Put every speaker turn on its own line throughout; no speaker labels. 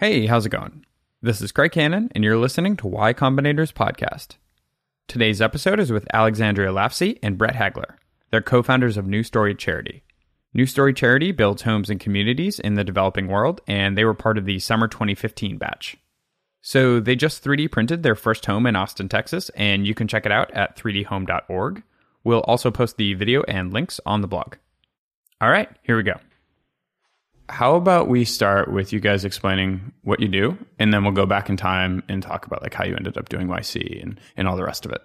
Hey, how's it going? This is Craig Cannon, and you're listening to Y Combinator's podcast. Today's episode is with Alexandria Lafci and Brett Hagler. They're co founders of New Story Charity. New Story Charity builds homes and communities in the developing world, and they were part of the summer 2015 batch. So they just 3D printed their first home in Austin, Texas, and you can check it out at 3dhome.org. We'll also post the video and links on the blog. All right, here we go. How about we start with you guys explaining what you do, and then we'll go back in time and talk about like how you ended up doing YC and, and all the rest of it.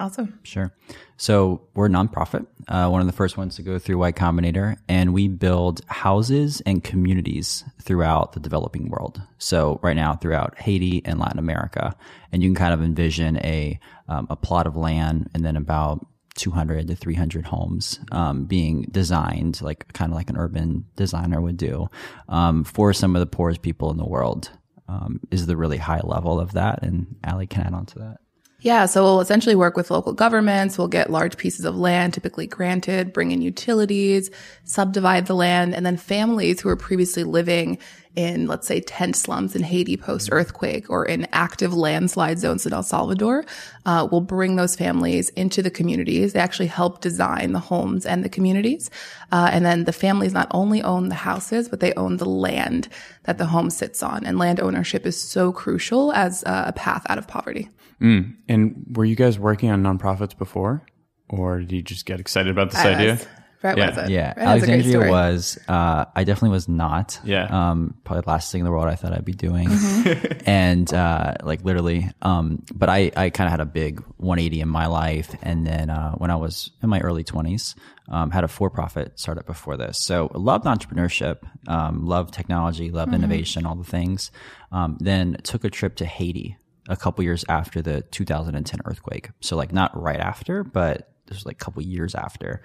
Awesome.
Sure. So we're a nonprofit, uh, one of the first ones to go through Y Combinator, and we build houses and communities throughout the developing world. So right now, throughout Haiti and Latin America, and you can kind of envision a um, a plot of land, and then about 200 to 300 homes um, being designed, like kind of like an urban designer would do, um, for some of the poorest people in the world. Um, is the really high level of that, and Ali can add on to that.
Yeah, so we'll essentially work with local governments. We'll get large pieces of land typically granted, bring in utilities, subdivide the land, and then families who were previously living in, let's say, tent slums in Haiti post earthquake or in active landslide zones in El Salvador, uh, will bring those families into the communities. They actually help design the homes and the communities. Uh, and then the families not only own the houses, but they own the land that the home sits on. And land ownership is so crucial as a path out of poverty.
Mm. And were you guys working on nonprofits before, or did you just get excited about this
I
idea?
was. Brett
Yeah.
was it.
Yeah,
Brett has
Alexandria was. Uh, I definitely was not.
Yeah.
Um, probably the last thing in the world I thought I'd be doing,
Mm-hmm.
and uh, like literally. Um, but I, I kind of had a big 180 in my life, and then uh, when I was in my early 20s, um, had a for-profit startup before this. So loved entrepreneurship, um, loved technology, loved
Mm-hmm.
innovation, all the things. Um, then took a trip to Haiti a couple years after the 2010 earthquake. So like not right after, but this was like a couple years after.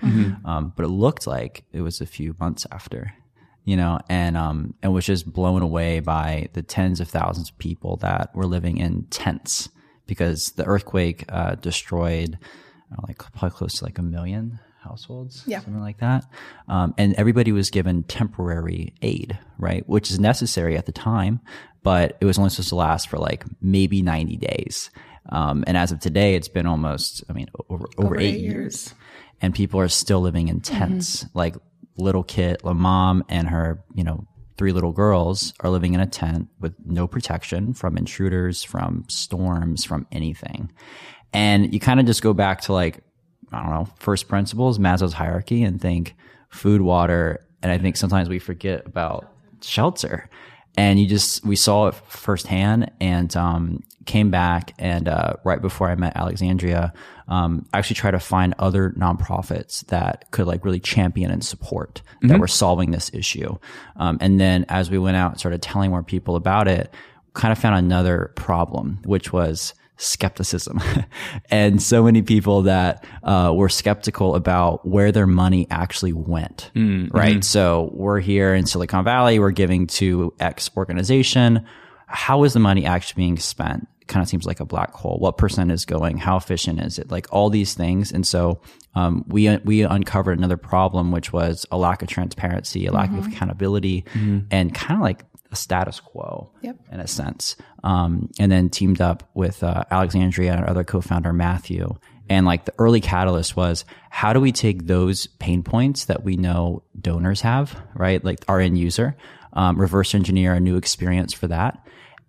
Um, but it looked like it was a few months after, you know, and um, and was just blown away by the tens of thousands of people that were living in tents because the earthquake uh, destroyed uh, like probably close to like a million households,
Yeah.
something like that. Um, and everybody was given temporary aid, right, which is necessary at the time, but it was only supposed to last for like maybe 90 days. Um, and as of today, it's been almost, I mean, over, over, eight,
eight
years. And people are still living in tents. Like little kid, a mom and her, you know, three little girls are living in a tent with no protection from intruders, from storms, from anything. And you kind of just go back to like, I don't know, first principles, Maslow's hierarchy, and think food, water. And I think sometimes we forget about shelter. And you just, we saw it firsthand and um, came back. And uh, right before I met Alexandria, um, I actually tried to find other nonprofits that could like really champion and support that were solving this issue. Um, and then as we went out and started telling more people about it, kind of found another problem, which was skepticism. And so many people that uh, were skeptical about where their money actually went right? So we're here in silicon valley we're giving to x organization. How is the money actually being spent? Kind of seems like a black hole. What percent is going? How efficient is it? Like all these things. And so um, we we uncovered another problem which was a lack of transparency a lack of accountability and kind of like a status quo
Yep.
in a sense. Um, and then teamed up with uh, Alexandria and our other co-founder Matthew. And like the early catalyst was how do we take those pain points that we know donors have, right? Like our end user, um, reverse engineer a new experience for that.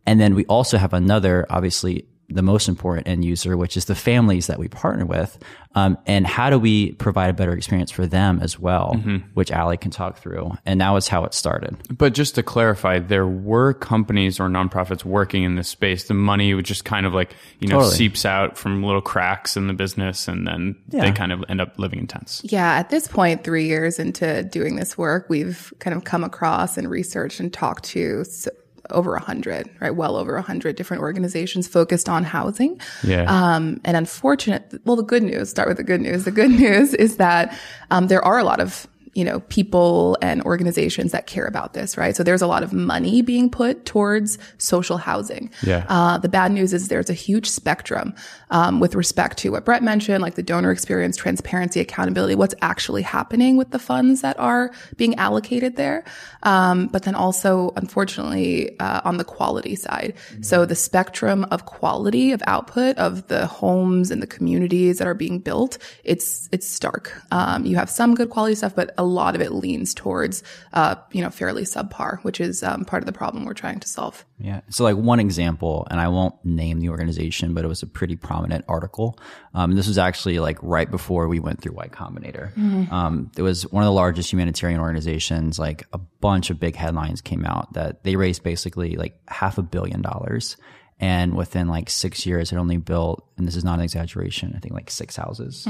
And then we also have another, obviously, the most important end user, which is the families that we partner with. Um, and how do we provide a better experience for them as well, which Ali can talk through. And that was how it started.
But just to clarify, there were companies or nonprofits working in this space. The money would just kind of like, you know,
Totally.
seeps out from little cracks in the business and then they kind of end up living in tents.
Yeah, at this point, three years into doing this work, we've kind of come across and researched and talked to s over a hundred, right? Well over a hundred different organizations focused on housing.
Yeah.
Um, and unfortunate, well, the good news, start with the good news. The good news is that um, there are a lot of you know, people and organizations that care about this, right? So there's a lot of money being put towards social housing.
Yeah.
Uh, the bad news is there's a huge spectrum um, with respect to what Brett mentioned, like the donor experience, transparency, accountability, what's actually happening with the funds that are being allocated there. Um, but then also, unfortunately, uh, on the quality side. So the spectrum of quality of output of the homes and the communities that are being built, it's it's stark. Um, you have some good quality stuff, but a lot of it leans towards, uh, you know, fairly subpar, which is um, part of the problem we're trying to solve.
Yeah. So, like one example, and I won't name the organization, but it was a pretty prominent article. Um, this was actually like right before we went through Y Combinator. Um, it was one of the largest humanitarian organizations. Like a bunch of big headlines came out that they raised basically like half a billion dollars. And within like six years, had only built, and this is not an exaggeration, I think like six houses.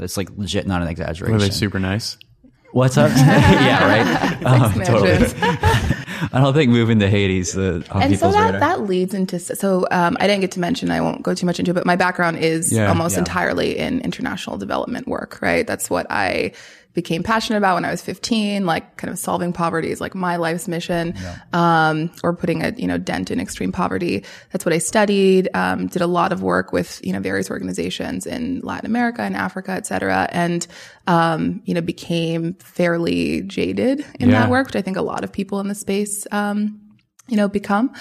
It's like legit not an exaggeration.
Were they super nice?
What's up? yeah, right. Um, totally. I don't think moving to Hades uh, on
and so that,
radar.
that leads into so um, i didn't get to mention i won't go too much into it but my background is
Yeah.
almost
Yeah.
entirely in international development work right that's what i became passionate about when i was 15 like kind of solving poverty is like my life's mission um, or putting a you know dent in extreme poverty that's what i studied um, did a lot of work with you know various organizations in latin america and africa et cetera and um, you know became fairly jaded in
Yeah.
that work which i think a lot of people in the space um, you know, become.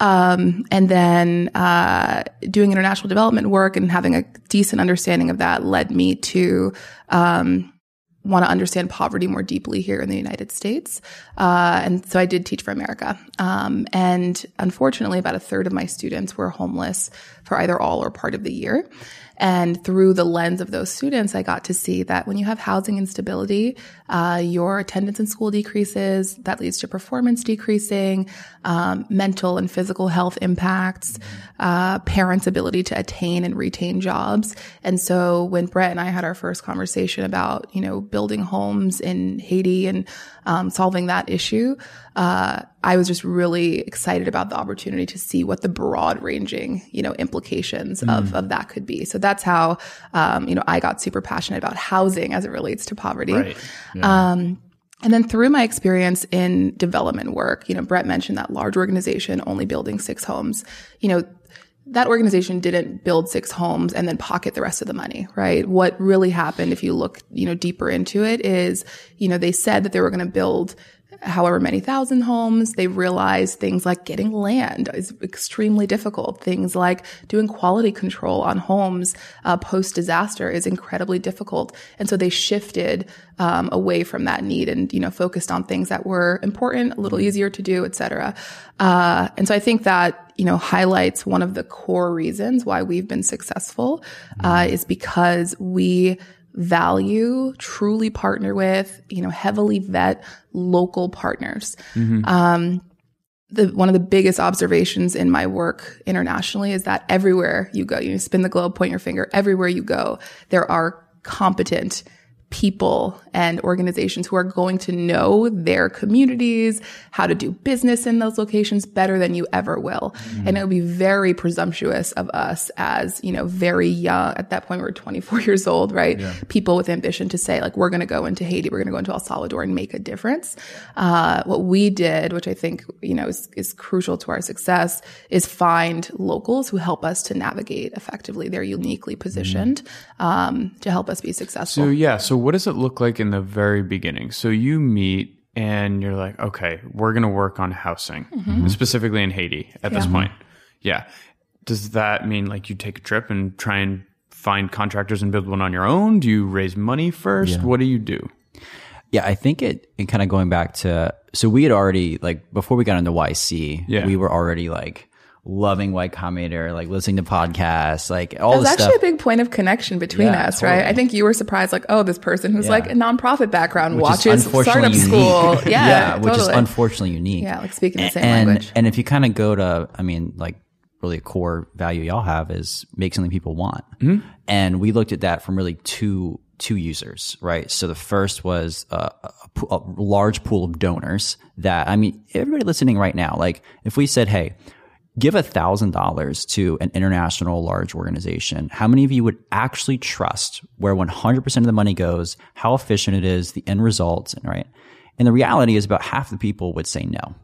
Um, and then, uh, doing international development work and having a decent understanding of that led me to, um, want to understand poverty more deeply here in the United States. Uh, and so I did teach for America. Um, and unfortunately, about a third of my students were homeless for either all or part of the year. And through the lens of those students, I got to see that when you have housing instability, uh, your attendance in school decreases. That leads to performance decreasing, um, mental and physical health impacts, uh, parents' ability to attain and retain jobs. And so when Brett and I had our first conversation about, you know, building homes in Haiti and um, solving that issue, uh, I was just really excited about the opportunity to see what the broad ranging, you know, implications of, of that could be. So that's how, um, you know, I got super passionate about housing as it relates to poverty.
Right.
Um, and then through my experience in development work, you know, Brett mentioned that large organization only building six homes. You know, that organization didn't build six homes and then pocket the rest of the money, right? What really happened, if you look, you know, deeper into it is, you know, they said that they were going to build however many thousand homes. They realized things like getting land is extremely difficult. Things like doing quality control on homes uh, post disaster is incredibly difficult. And so they shifted um, away from that need and you know focused on things that were important, a little easier to do, et cetera. Uh, and so I think that you know highlights one of the core reasons why we've been successful uh, is because we value, truly partner with, you know, heavily vet local partners. Um, the, one of the biggest observations in my work internationally is that everywhere you go, you spin the globe, point your finger, everywhere you go, there are competent people and organizations who are going to know their communities, how to do business in those locations better than you ever will. And it would be very presumptuous of us as, you know, very young, at that point we are 24 years old, right? People with ambition to say like, we're going to go into Haiti, we're going to go into El Salvador and make a difference. Uh, what we did, which I think, you know, is, is crucial to our success is find locals who help us to navigate effectively. They're uniquely positioned, um, to help us be successful.
So yeah, so what does it look like in the very beginning? So you meet and you're like, okay, we're gonna work on housing, mm-hmm. specifically in Haiti at this point. Yeah. Does that mean like you take a trip and try and find contractors and build one on your own? Do you raise money first? What do you do?
Yeah, I think it, it kind of going back to, so we had already, like, before we got into YC,
Yeah.
we were already like loving Y Combinator, like listening to podcasts, like all
That's
the
actually
stuff.
a big point of connection between
Yeah,
us, right? I think you were surprised, like, oh, this person who's
Yeah.
like a nonprofit background
which is
watches startup
unique.
school. Yeah,
which is unfortunately unique.
Yeah, like speaking the same
and,
language.
And if you kind of go to, I mean, like really a core value y'all have is make something people want.
Mm-hmm.
And we looked at that from really two two users, right? So the first was uh, a, a, a large pool of donors that I mean, everybody listening right now, like if we said, hey. Give a thousand dollars to an international large organization, how many of you would actually trust where 100% of the money goes, how efficient it is, the end results, and right? And the reality is about half the people would say no.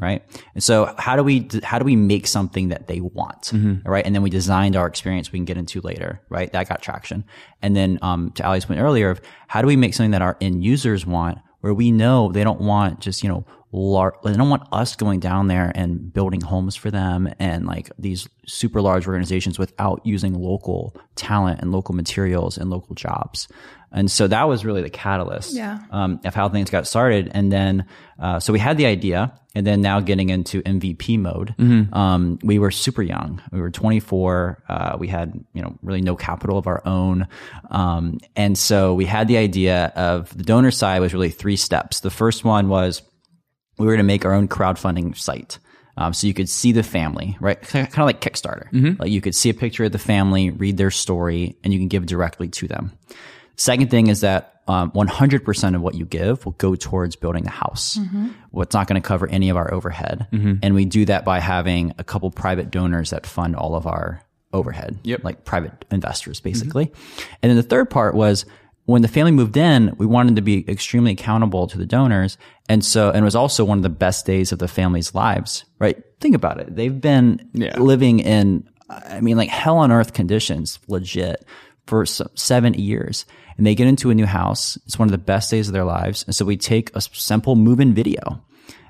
Right. And so how do we, how do we make something that they want? Right. And then we designed our experience we can get into later. Right. That got traction. And then, um, to Ali's point earlier of how do we make something that our end users want where we know they don't want just, you know, lar- they don't want us going down there and building homes for them and like these super large organizations without using local talent and local materials and local jobs. And so that was really the catalyst
Yeah.
um, of how things got started. And then, uh, so we had the idea, and then now getting into MVP mode. Um, we were super young. We were 24. Uh, we had, you know, really no capital of our own. Um, and so we had the idea of the donor side was really three steps. The first one was we were going to make our own crowdfunding site. Um, so you could see the family, right? Kind of like Kickstarter. Like you could see a picture of the family, read their story, and you can give directly to them. Second thing is that um, 100% of what you give will go towards building the house. What's not going to cover any of our overhead. And we do that by having a couple private donors that fund all of our overhead,
Yep.
like private investors, basically. And then the third part was when the family moved in, we wanted to be extremely accountable to the donors. And so, and it was also one of the best days of the family's lives, right? Think about it. They've been
Yeah.
living in, I mean, like hell on earth conditions, legit, for seven years. And they get into a new house. It's one of the best days of their lives. And so we take a simple move in video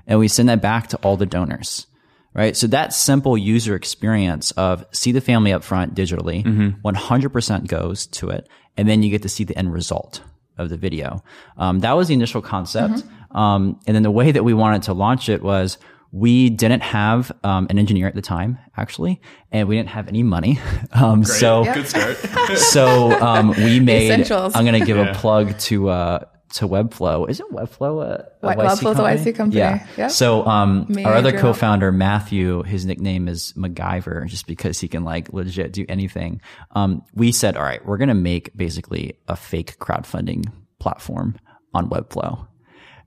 and we send that back to all the donors. Right. So that simple user experience of see the family up front digitally, mm-hmm. 100% goes to it. And then you get to see the end result of the video. Um, that was the initial concept. Um, and then the way that we wanted to launch it was we didn't have um, an engineer at the time, actually, and we didn't have any money. Um, so,
Good start.
so um, we made.
Essentials.
I'm going to give
Yeah.
a plug to uh, to Webflow. Isn't Webflow a, a
Web-
YC
Webflow's a
company?
YC company.
Yeah.
Yeah.
So um, our other co-founder Matthew, his nickname is MacGyver, just because he can like legit do anything. Um, we said, all right, we're going to make basically a fake crowdfunding platform on Webflow.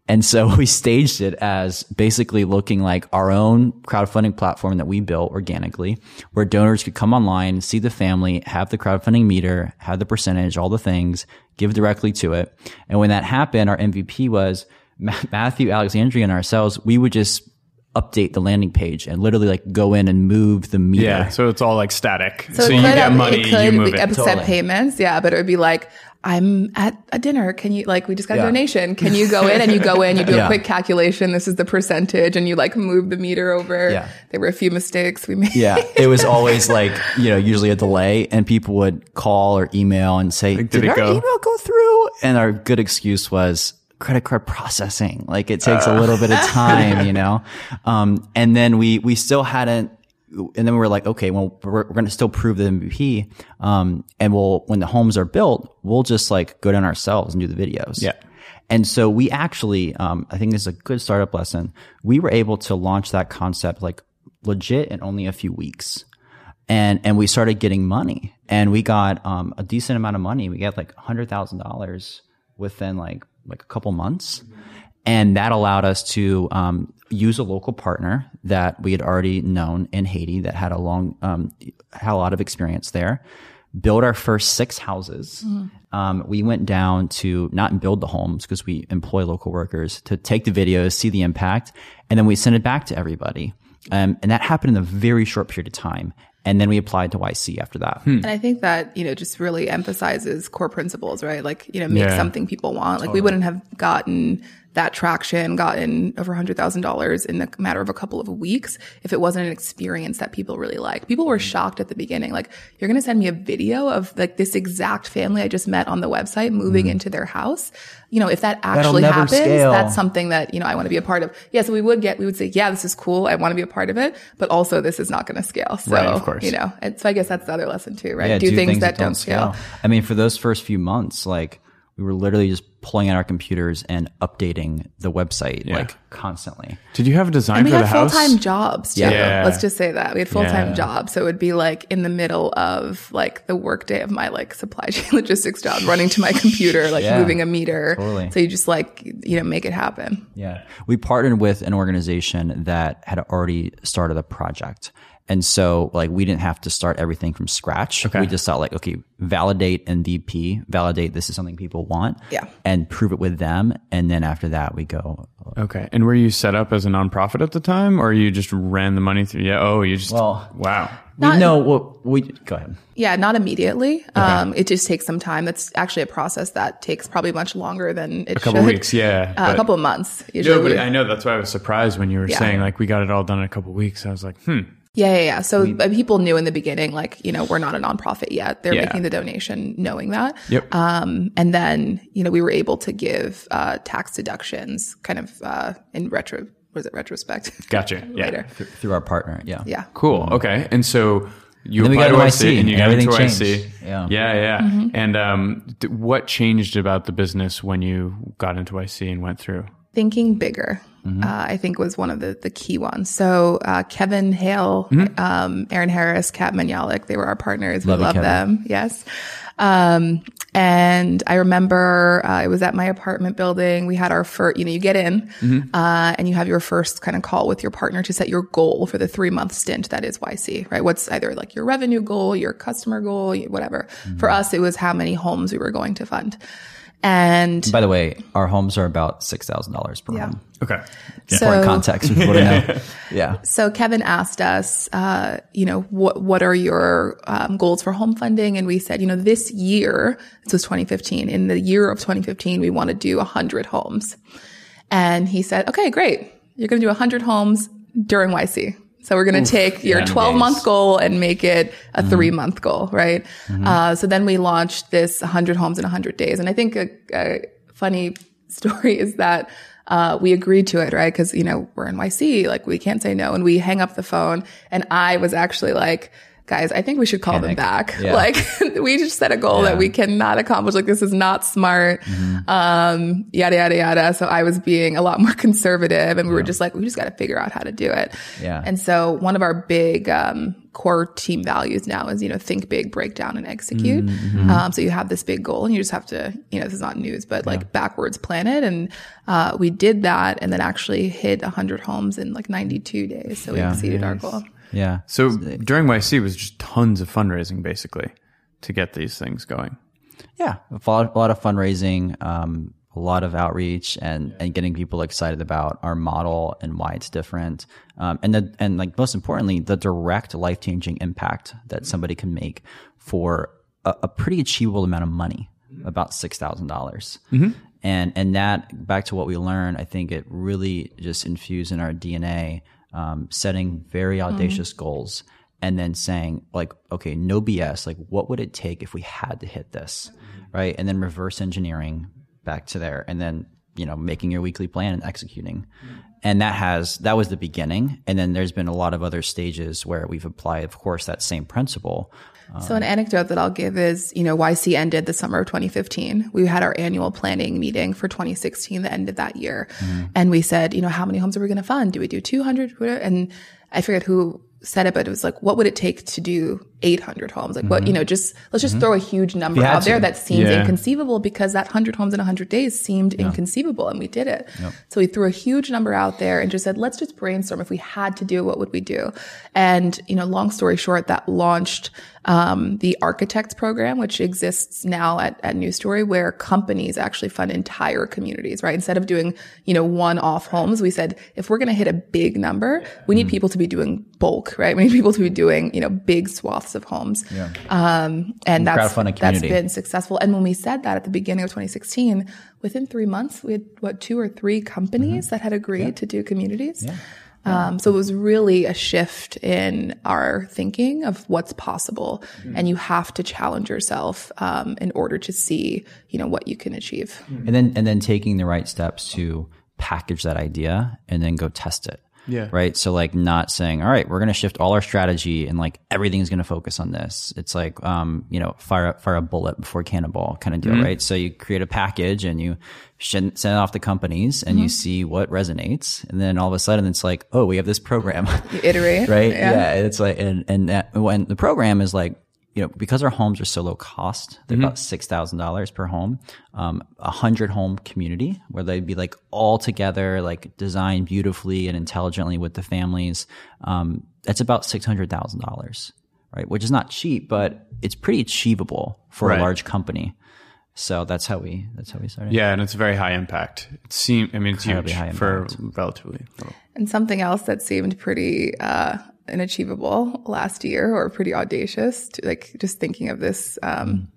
And so we staged it as basically looking like our own crowdfunding platform that we built organically, where donors could come online, see the family, have the crowdfunding meter, have the percentage, all the things, give directly to it. And when that happened, our MVP was Matthew, Alexandria, and ourselves. We would just update the landing page and literally like go in and move the meter.
Yeah, so it's all like static. So,
So,
you get money,
it could,
you move
we
it.
could
Totally.
payments, yeah, but it would be like, I'm at a dinner. Can you like we just got
Yeah.
a donation? Can you go in and you go in, you do
Yeah.
a quick calculation. This is the percentage, and you like move the meter over.
Yeah.
There were a few mistakes we made.
Yeah, it was always like you know usually a delay, and people would call or email and say,
did
"Did,
it
our
go?"
email go through?" And our good excuse was credit card processing. Like it takes a little bit of time, you know. Um, and then we we still hadn't. And then we were like, okay, well, we're, we're going to still prove the MVP. Um, and we'll, when the homes are built, we'll just like go down ourselves and do the videos.
Yeah.
And so we actually, um, I think this is a good startup lesson. We were able to launch that concept like legit in only a few weeks. And, and we started getting money and we got, um, a decent amount of money. We got like hundred thousand dollars within like, like a couple months. And that allowed us to, um, use a local partner that we had already known in Haiti that had a long, um, had a lot of experience there build our first six houses. Um, we went down to not build the homes because we employ local workers to take the videos, see the impact, and then we send it back to everybody. Um, and that happened in a very short period of time. And then we applied to YC after that.
And I think that, you know, just really emphasizes core principles, right? Like, you know, make
Yeah.
something people want. Like we wouldn't have gotten that traction, gotten over $100,000 in a matter of a couple of weeks if it wasn't an experience that people really like. People were mm-hmm. shocked at the beginning. Like, you're going to send me a video of like this exact family I just met on the website moving mm-hmm. into their house. You know, if that actually happens,
scale.
that's something that, you know, I want to be a part of. Yeah. So we would get, we would say, yeah, this is cool. I want to be a part of it, but also this is not going to scale. So,
Right, of course.
you know, and so I guess that's the other lesson too, right?
Yeah,
do, things, that, don't scale.
I mean, for those first few months, like we were literally just pulling out our computers and updating the website like constantly.
Did you have a design
And we
for the
had full time jobs too.
Yeah.
Let's just say that we had full time
Yeah.
jobs. So it would be like in the middle of like the workday of my like supply chain logistics job, running to my computer, like
Yeah.
moving a meter.
Totally.
So you just like you know make it happen.
Yeah. We partnered with an organization that had already started a project. And so like we didn't have to start everything from scratch. Okay. We just thought like, okay, validate MVP, validate this is something people want.
Yeah.
And prove it with them. And then after that we go,
Okay. And were you set up as a nonprofit at the time or you just ran the money through? Yeah. Oh, you just,
Well-
wow.
we know what we, go ahead.
Yeah, not immediately. Um, it just takes some time. That's actually a process that takes probably much longer than it
A couple
should.
weeks. Yeah.
Uh, a couple of months. Usually.
No, but I know that's why I was surprised when you were
Yeah.
saying like we got it all done in a couple weeks. I was like, hmm.
Yeah, yeah, yeah. So uh, people knew in the beginning, like, you know, we're not a nonprofit yet. They're
Yeah.
making the donation knowing that.
Yep.
Um, and then, you know, we were able to give, uh, tax deductions kind of, uh, in retro, was it retrospect?
Gotcha. Yeah.
Th- through our partner. Yeah.
Yeah.
Cool. Okay. And so you
then
applied
got
to
to
YC
YC,
and you got into
changed.
YC.
Yeah.
Yeah. Yeah.
Mm-hmm.
And um, d- what changed about the business when you got into YC and went through?
Thinking bigger,
Mm-hmm.
uh, I think was one of the, the key ones. So, uh, Kevin Hale,
Mm-hmm.
um, Aaron Harris, Kat Mañalac, they were our partners. We
Love you,
love
Kevin.
them. Yes. Um, and I remember, uh, it was at my apartment building. We had our first, you know, you get in,
Mm-hmm.
uh, and you have your first kind of call with your partner to set your goal for the three month stint that is YC, right? What's either like your revenue goal, your customer goal, whatever.
Mm-hmm.
For us, it was how many homes we were going to fund. And
By the way, our homes are about $6,000 per
Yeah.
home.
Okay.
so,
Important context for know. Yeah.
So Kevin asked us, uh, you know, what what are your um, goals for home funding? And we said, you know, this year, this was 2015. In the year of 2015, we want to do 100 homes. And he said, okay, great. You're going to do 100 homes during YC. So we're going to take your 12 month goal and make it a three month goal, right? Uh, so then we launched this 100 homes in 100 days. And I think a, a funny story is that uh, we agreed to it, right? Because, you know, we're in YC, like we can't say no. And we hang up the phone. And I was actually like, guys, I think we should call them back.
Yeah.
Like we just set a goal that we cannot accomplish. Like this is not smart. Um, yada, yada, yada. So I was being a lot more conservative and we were just like, we just got to figure out how to do it.
Yeah.
And so one of our big, um, core team values now is, you know, think big, break down and execute. Um, so you have this big goal and you just have to, you know, this is not news, but like backwards plan it. And, uh, we did that and then actually hit 100 homes in like 92 days. So we
Yeah.
exceeded our goal.
Yeah.
So during YC was just tons of fundraising basically to get these things going.
Yeah, a lot, a lot of fundraising, um, a lot of outreach, and and getting people excited about our model and why it's different, um, and the and like most importantly, the direct life changing impact that somebody can make for a, a pretty achievable amount of money, about six thousand dollars. And and that back to what we learned, I think it really just infused in our DNA, um, setting very audacious goals and then saying like okay no bs like what would it take if we had to hit this? Right? And then reverse engineering back to there. And then you know making your weekly plan and executing and that has that was the beginning and then there's been a lot of other stages where we've applied of course that same principle
So an anecdote that I'll give is, you know, YC ended the summer of 2015. We had our annual planning meeting for 2016, the end of that year. Mm-hmm. And we said, you know, how many homes are we going to fund? Do we do 200? And I forget who said it, but it was like, what would it take to do 800 homes? Like what, you know, just, let's just throw a huge number out there
to.
that seems
Yeah.
inconceivable because that 100 homes in 100 days seemed inconceivable and we did it. So we threw a huge number out there and just said, let's just brainstorm. If we had to do, it, what would we do? And, you know, long story short, that launched um, the Architects program, which exists now at, at New Story, where companies actually fund entire communities, right? Instead of doing, you know, one-off homes, we said, if we're going to hit a big number, we need people to be doing bulk, right? We need people to be doing, you know, big swaths of homes. Um, and that's,
crowdfund a
that's
community.
been successful. And when we said that at the beginning of 2016, within three months, we had what, two or three companies that had agreed to do communities. Um, so it was really a shift in our thinking of what's possible, and you have to challenge yourself um, in order to see, you know, what you can achieve.
and then and then taking the right steps to package that idea and then go test it
Yeah.
Right. So like not saying, all right, we're going to shift all our strategy and like everything's going to focus on this. It's like, um, you know, fire, fire a bullet before cannonball kind of deal, right? So you create a package and you send send it off to companies and you see what resonates. And then all of a sudden it's like, oh, we have this program.
You iterate.
right? Yeah. It's like, and, and that, when the program is like, you know, because our homes are so low cost, they're about six thousand dollars per home. Um, a hundred home community where they'd be like all together, like designed beautifully and intelligently with the families. Um, that's about six hundred thousand dollars, right? Which is not cheap, but it's pretty achievable for
Right.
a large company. So that's how we that's how we started.
Yeah, and it's very high impact. It seemed I mean, it's
Incredibly
huge
high
for relatively little.
And something else that seemed pretty uh, unachievable last year or pretty audacious, to, like just thinking of this um,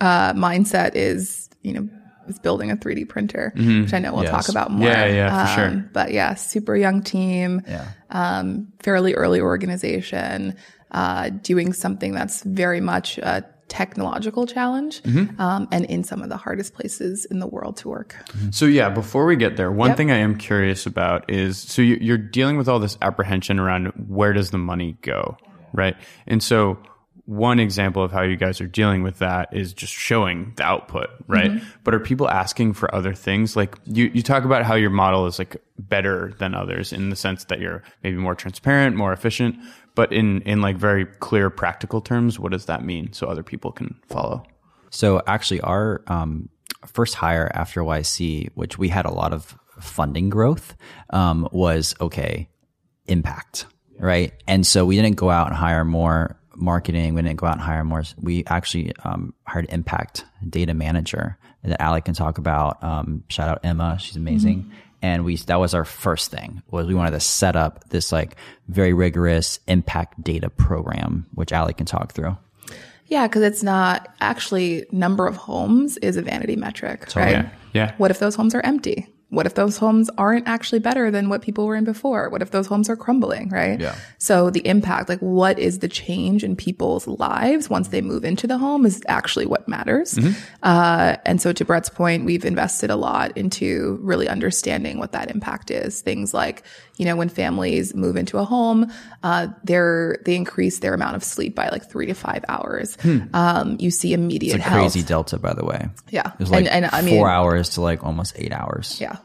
uh, mindset is, you know, is building a 3D printer, which I know we'll
Yes.
talk about more.
Yeah, yeah, for
Um,
sure.
But yeah, super young team,
Yeah.
um, fairly early organization, uh, doing something that's very much a technological challenge
Mm-hmm.
um, and in some of the hardest places in the world to work.
So yeah, before we get there, one
Yep.
thing I am curious about is so you- you're dealing with all this apprehension around where does the money go, right? And so one example of how you guys are dealing with that is just showing the output, right? But are people asking for other things? Like you, you talk about how your model is like better than others in the sense that you're maybe more transparent, more efficient, but in in like very clear practical terms, what does that mean so other people can follow?
So actually, our um, first hire after YC, which we had a lot of funding growth, um, was okay, impact, right? And so we didn't go out and hire more marketing. We didn't go out and hire more. We actually um, hired impact data manager that Ali can talk about. Um, shout out Emma, she's amazing. And we that was our first thing was we wanted to set up this like very rigorous impact data program, which Ali can talk through.
Yeah, because it's not actually number of homes is a vanity metric, right?
Yeah. Yeah.
What if those homes are empty? What if those homes aren't actually better than what people were in before? What if those homes are crumbling, right?
Yeah.
So the impact, like what is the change in people's lives once they move into the home is actually what matters. Uh, and so to Brett's point, we've invested a lot into really understanding what that impact is. Things like, you know, when families move into a home, uh, they're, they increase their amount of sleep by like three to five hours. Um, you see immediate
It's a
health.
crazy delta, by the way.
Yeah.
It like
and, and I mean,
four hours to like almost eight hours.
yeah.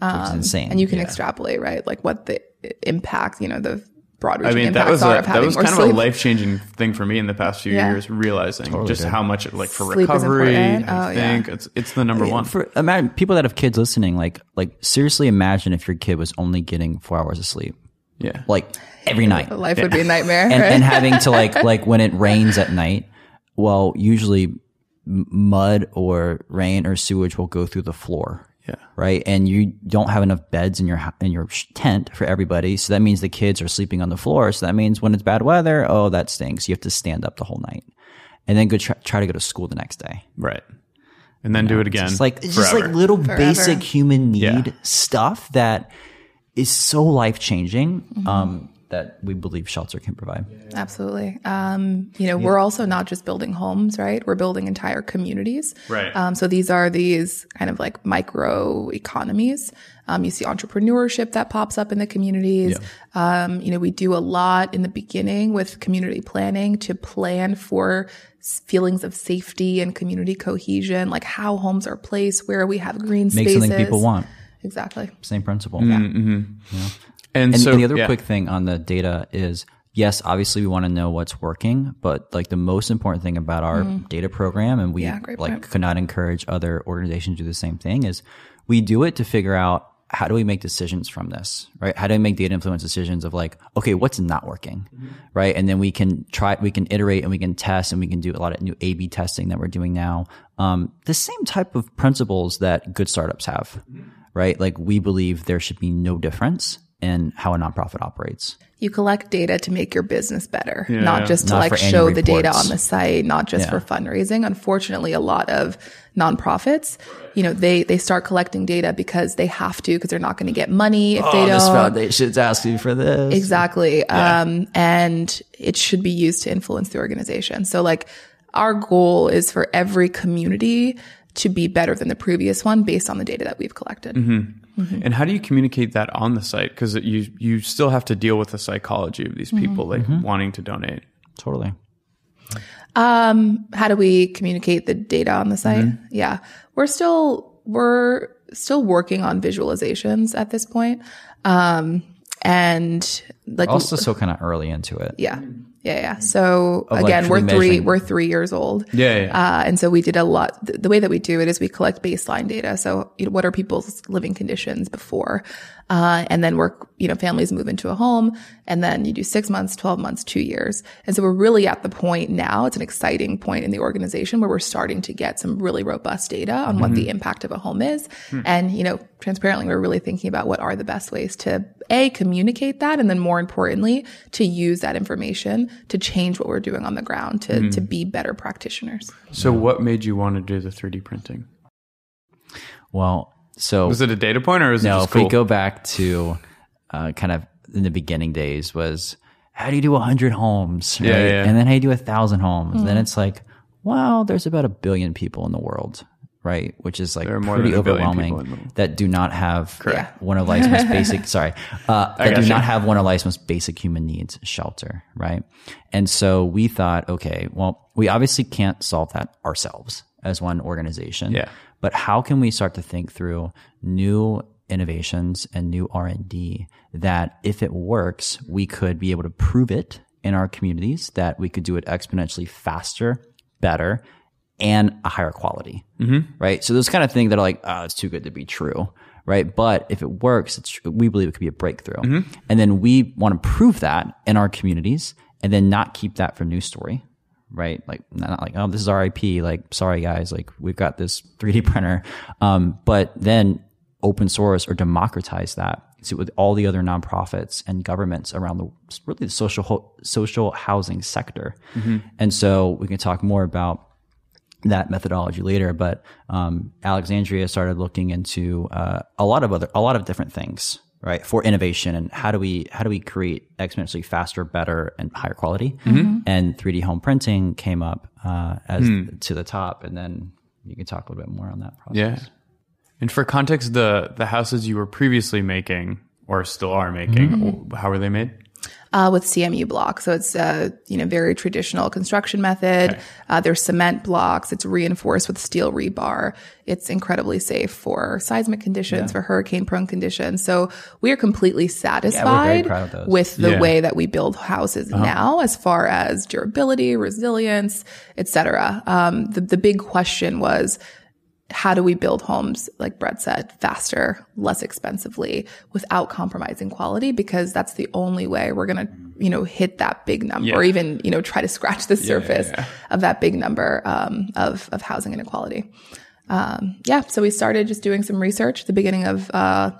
which is insane.
And you can extrapolate, right? Like what the impact, you know, the broad
I
reaching
mean, that was
are
a,
of
that
having
was
more
kind of
sleep.
a life changing thing for me in the past few
Yeah.
years, realizing just
did.
how much it like for
Sleep
recovery.
important.
I
Oh,
think it's it's the number one.
For imagine people that have kids listening, like like seriously imagine if your kid was only getting four hours of sleep,
yeah,
like every night,
Life would be a nightmare,
and,
right?
and having to like like when it rains at night. Well, usually mud or rain or sewage will go through the floor.
Yeah,
right? And you don't have enough beds in your in your tent for everybody, so that means the kids are sleeping on the floor. So that means when it's bad weather, oh, that stinks. You have to stand up the whole night, and then go try, try to go to school the next day.
right. And then do it again.
It's like it's just like little
Forever.
basic human need
Yeah.
stuff that is so life changing.
Mm-hmm.
Um, that we believe shelter can provide.
Absolutely. Um, you know, we're also not just building homes, right? We're building entire communities.
Right.
Um, so these are these kind of like micro economies. Um, you see entrepreneurship that pops up in the communities. Um, you know, we do a lot in the beginning with community planning to plan for feelings of safety and community cohesion, like how homes are placed, where we have green
Make
spaces.
something people want.
Exactly.
Same principle.
And,
And,
so
and the other
yeah.
quick thing on the data is yes, obviously we want to know what's working, but like the most important thing about our data program, and we.
Yeah,
like
point.
could not encourage other organizations to do the same thing, is we do it to figure out how do we make decisions from this, right? How do we make data influence decisions of like, okay, what's not working,
Mm-hmm.
right? And then we can try, we can iterate and we can test and we can do a lot of new A/B testing that we're doing now. Um, the same type of principles that good startups have,
Mm-hmm.
right? Like we believe there should be no difference in how a nonprofit operates.
You collect data to make your business better, not just to
Not
like show the data on the site, not just
Yeah.
for fundraising. Unfortunately, a lot of nonprofits, you know, they, they start collecting data because they have to, because they're not going to get money if they don't.
foundation's asking for this.
Exactly. Um, and it should be used to influence the organization. So like our goal is for every community to be better than the previous one based on the data that we've collected.
Mm-hmm. And how do you communicate that on the site? Because you you still have to deal with the psychology of these people, like wanting to donate.
Totally.
Um, how do we communicate the data on the site? Yeah, we're still we're still working on visualizations at this point. Um, and like
Also, so kind of early into it.
yeah, yeah, yeah. So
like,
again,
truly
we're three
measuring-
we're three years old.
Yeah, yeah.
Uh, and so we did a lot. The, the way that we do it is we collect baseline data. So, you know, what are people's living conditions before? Uh, and then work, you know, families move into a home and then you do six months, 12 months, two years. And so we're really at the point now. It's an exciting point in the organization where we're starting to get some really robust data on what the impact of a home is. And, you know, transparently, we're really thinking about what are the best ways to A, communicate that. And then more importantly, to use that information to change what we're doing on the ground to, to be better practitioners.
so, what made you want to do the 3D printing?
Well, so
Was it a data point, or was it
no,
just
if we go back to uh, kind of in the beginning days was how do you do 100 homes right?
Yeah, yeah.
and then how do you do a thousand homes then it's like well there's about a billion people in the world right which is like
There are more
pretty
than a billion
overwhelming
people in the world.
that do not have
Correct.
one of life's most basic sorry uh, that do
gotcha.
not have one of life's most basic human needs shelter right and so we thought okay well we obviously can't solve that ourselves as one organization
Yeah.
but how can we start to think through new innovations and new r&d that if it works we could be able to prove it in our communities that we could do it exponentially faster better and a higher quality mm-hmm. right so those kind of things that are like oh it's too good to be true right but if it works it's we believe it could be a breakthrough mm-hmm. and then we want to prove that in our communities and then not keep that for New Story right? Like not like, oh, this is RIP. Like, sorry guys, like we've got this 3D printer. Um, but then open source or democratize that so with all the other nonprofits and governments around the really the social ho- social housing sector. Mm-hmm. And so we can talk more about that methodology later. But um, Alexandria started looking into uh, a lot of other a lot of different things, right, for innovation and how do we how do we create exponentially faster, better, and higher quality. And 3D home printing came up uh, as to the top, and then you can talk a little bit more on that process.
Yeah. And for context, the the houses you were previously making or still are making,
Mm-hmm.
how were they made?
Uh, with CMU block. So it's a you know very traditional construction method. Uh, there's cement blocks. It's reinforced with steel rebar. It's incredibly safe for seismic conditions, for hurricane prone conditions. So we are completely satisfied
those.
with the
Yeah.
way that we build houses now, as far as durability, resilience, etc. Um, the the big question was how do we build homes, like Brett said, faster, less expensively, without compromising quality? Because that's the only way we're going to, you know, hit that big number or even, you know, try to scratch the surface
yeah.
of that big number, um, of, of housing inequality. Um, yeah. So we started just doing some research at the beginning of, uh,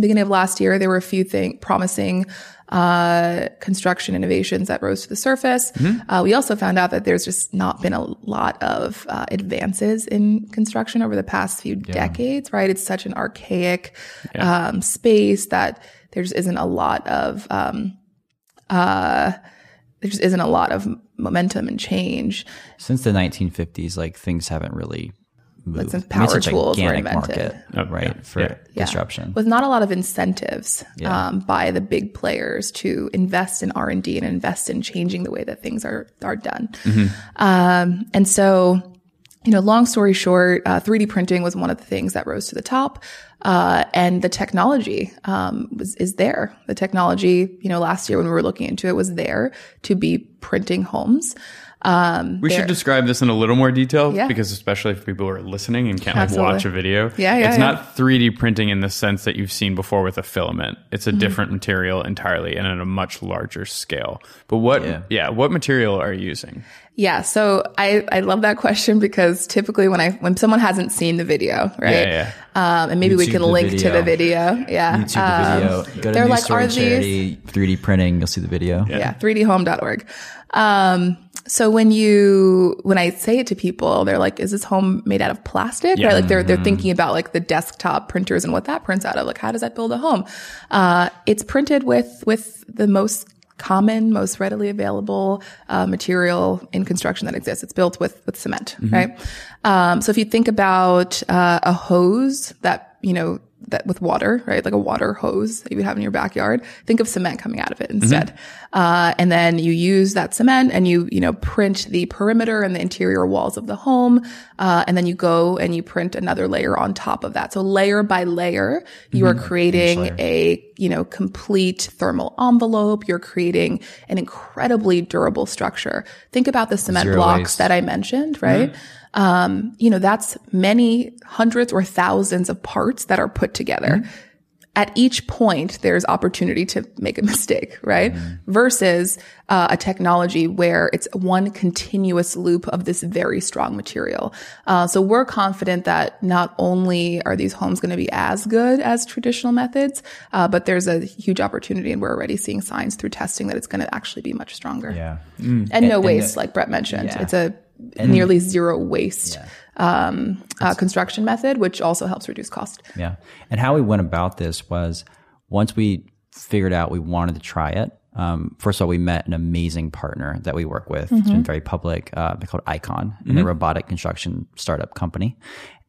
beginning of last year, there were a few things promising uh, construction innovations that rose to the surface. Uh, we also found out that there's just not been a lot of uh, advances in construction over the past few decades, right? It's such an archaic um, space that there just isn't a lot of um, uh, there just isn't a lot of momentum and change.
Since the 1950s, like things haven't really moved.
some
I mean,
power
it's a
tools were invented.
market,
Oh,
right,
yeah,
for
yeah.
Yeah.
disruption.
with not a lot of incentives um, by the big players to invest in R and D and invest in changing the way that things are are done. Um, and so, you know, long story short, uh, 3D printing was one of the things that rose to the top, uh, and the technology um, was is there. The technology, you know, last year when we were looking into it, was there to be printing homes. Um,
We should describe this in a little more detail
Yeah.
because especially if people are listening and can't like
Absolutely.
watch a video.
Yeah, yeah,
It's
yeah.
not 3D printing in the sense that you've seen before with a filament. It's
Mm-hmm.
a different material entirely and at a much larger scale. But what
Yeah.
yeah, what material are you using?
Yeah, so I, I love that question because typically when I when someone hasn't seen the video, right?
Yeah, yeah.
Um, and maybe we can
the
link to the video. Yeah.
YouTube the
Um,
video. Go to
they're like,
Story
are these-
3D printing. You'll see the video.
yeah 3dhome.org um so when you when i say it to people they're like is this home made out of plastic
Yeah.
right like they're
Mm-hmm.
they're thinking about like the desktop printers and what that prints out of like how does that build a home uh it's printed with with the most common, most readily available uh, material in construction that exists. It's built with with cement, right? Um, so if you think about uh, a hose that you know that with water, right? Like a water hose that you would have in your backyard. Think of cement coming out of it instead. Uh, and then you use that cement and you, you know, print the perimeter and the interior walls of the home. Uh, and then you go and you print another layer on top of that. So layer by layer, you are creating a, you know, complete thermal envelope. You're creating an incredibly durable structure. Think about the cement
Zero
blocks
waste.
that I mentioned, right? Um, you know, that's many hundreds or thousands of parts that are put together. At each point, there's opportunity to make a mistake, right? Versus uh, a technology where it's one continuous loop of this very strong material. Uh, so we're confident that not only are these homes going to be as good as traditional methods, uh, but there's a huge opportunity, and we're already seeing signs through testing that it's going to actually be much stronger.
Yeah.
And, no
And- and
waste,
the-
like Brett mentioned.
Yeah.
It's a nearly zero waste um, uh, construction method, which also helps reduce cost.
Yeah. And how we went about this was once we figured out we wanted to try it, um, first of all, we met an amazing partner that we work with. It's been very public. Uh, they're called Icon, and a robotic construction startup company.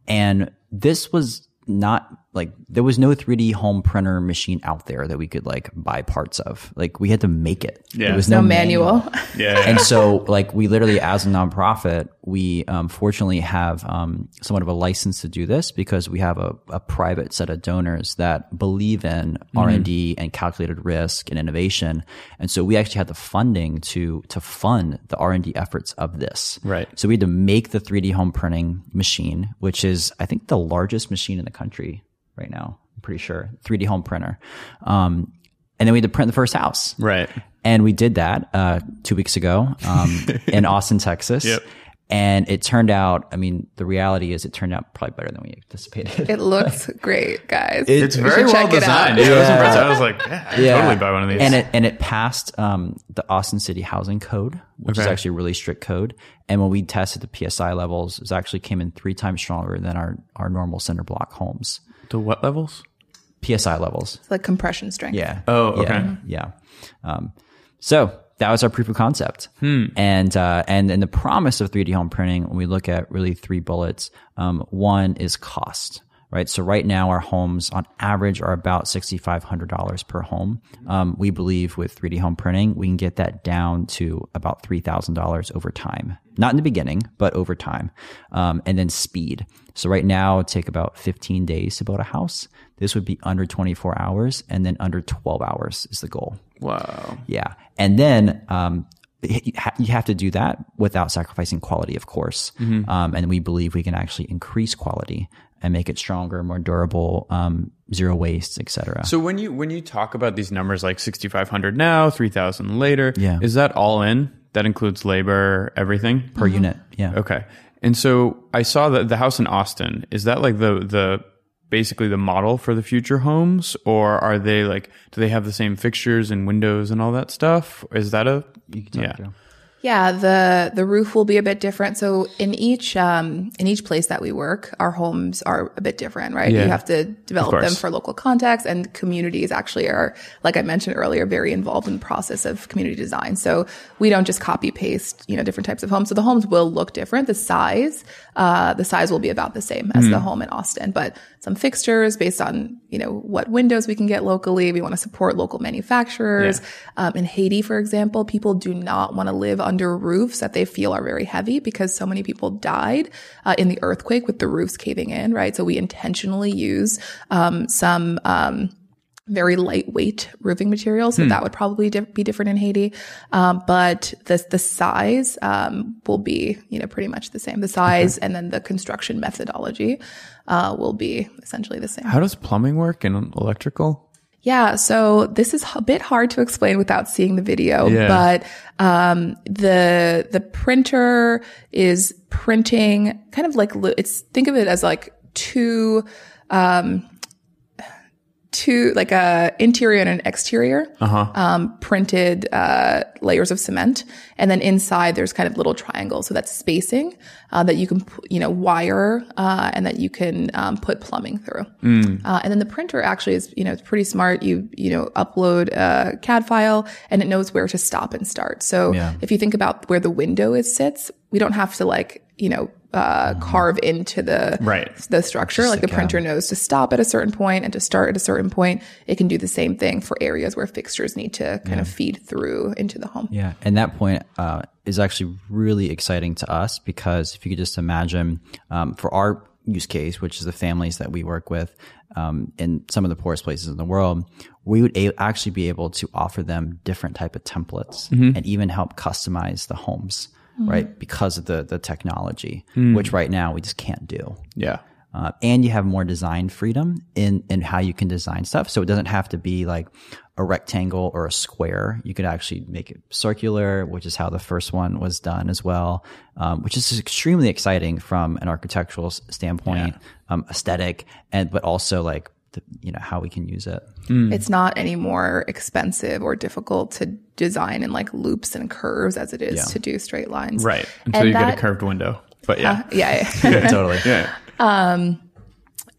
And this was not like there was no 3D home printer machine out there that we could like buy parts of. Like we had to make it.
Yeah.
There was
No
no,
manual.
Yeah.
and so like we literally as a nonprofit we um, fortunately have um, somewhat of a license to do this because we have a, a private set of donors that believe in r&d and calculated risk and innovation and so we actually had the funding to to fund the r&d efforts of this
Right.
so we had to make the 3d home printing machine which is i think the largest machine in the country right now i'm pretty sure 3d home printer um, and then we had to print the first house
right.
and we did that uh, two weeks ago um, in Austin, Texas.
Yep.
And it turned out, I mean, the reality is it turned out probably better than we anticipated.
It looks great, guys.
It's very well
check it
designed. Yeah. I was impressed. I was like, yeah, I'd totally buy one of these.
And it and it passed um, the Austin City Housing Code, which is actually a really strict code. And when we tested the PSI levels, it actually came in three times stronger than our our normal cinder block homes.
To what levels?
PSI levels.
It's like compression strength.
Yeah.
Oh, okay.
Yeah. Um, so that was our proof of concept. And, uh, and, and the promise of 3D home printing, when we look at really three bullets, um, one is cost. Right. So right now our homes on average are about $6,500 per home. Um, we believe with 3D home printing, we can get that down to about $3,000 over time. Not in the beginning, but over time. Um, and then speed. So right now take about 15 days to build a house. This would be under 24 hours and then under 12 hours is the goal.
Wow.
Yeah. And then, um, you have to do that without sacrificing quality, of course. Um, and we believe we can actually increase quality and make it stronger, more durable, um, zero waste, et cetera.
So when you when you talk about these numbers like 6500 now, 3000 later,
Yeah.
is that all in? That includes labor, everything?
per unit. Yeah.
Okay. And so I saw that the house in Austin, is that like the the basically the model for the future homes or are they like do they have the same fixtures and windows and all that stuff? Is that a yeah.
Yeah, the the roof will be a bit different. So in each um, in each place that we work, our homes are a bit different, right?
Yeah.
You have to develop them for local context, and communities actually are, like I mentioned earlier, very involved in the process of community design. So we don't just copy paste, you know, different types of homes. So the homes will look different. The size, uh, the size will be about the same as the home in Austin, but some fixtures based on you know what windows we can get locally. We want to support local manufacturers. Um, in Haiti, for example, people do not want to live under roofs that they feel are very heavy because so many people died uh, in the earthquake with the roofs caving in, right? So we intentionally use um, some. Um, very lightweight roofing materials, so that would probably di- be different in Haiti. Um, but the the size um, will be, you know, pretty much the same. The size and then the construction methodology uh, will be essentially the same.
How does plumbing work and electrical?
Yeah, so this is a bit hard to explain without seeing the video,
Yeah.
but um, the the printer is printing kind of like li- it's think of it as like two um, two like a interior and an exterior
Uh-huh.
um, printed uh, layers of cement and then inside there's kind of little triangles so that's spacing uh, that you can you know wire uh, and that you can um, put plumbing through
Mm.
uh, and then the printer actually is you know it's pretty smart you you know upload a cad file and it knows where to stop and start so
Yeah.
if you think about where the window is sits we don't have to like you know uh, carve into the
Right.
the structure. Like the printer knows to stop at a certain point and to start at a certain point. It can do the same thing for areas where fixtures need to kind of feed through into the home.
Yeah, and that point uh, is actually really exciting to us because if you could just imagine, um, for our use case, which is the families that we work with um, in some of the poorest places in the world, we would a- actually be able to offer them different type of templates and even help customize the homes, right? Because of the the technology, which right now we just can't do.
Yeah.
Uh, and you have more design freedom in in how you can design stuff. So it doesn't have to be like a rectangle or a square. You could actually make it circular, which is how the first one was done as well, um, which is extremely exciting from an architectural standpoint, um, aesthetic, and but also like the, you know how we can use it. Mm.
It's not any more expensive or difficult to design in like loops and curves as it is
Yeah.
to do straight lines.
Right. Until
And
you get a curved window. But yeah.
Uh, yeah. yeah.
totally.
yeah.
Um,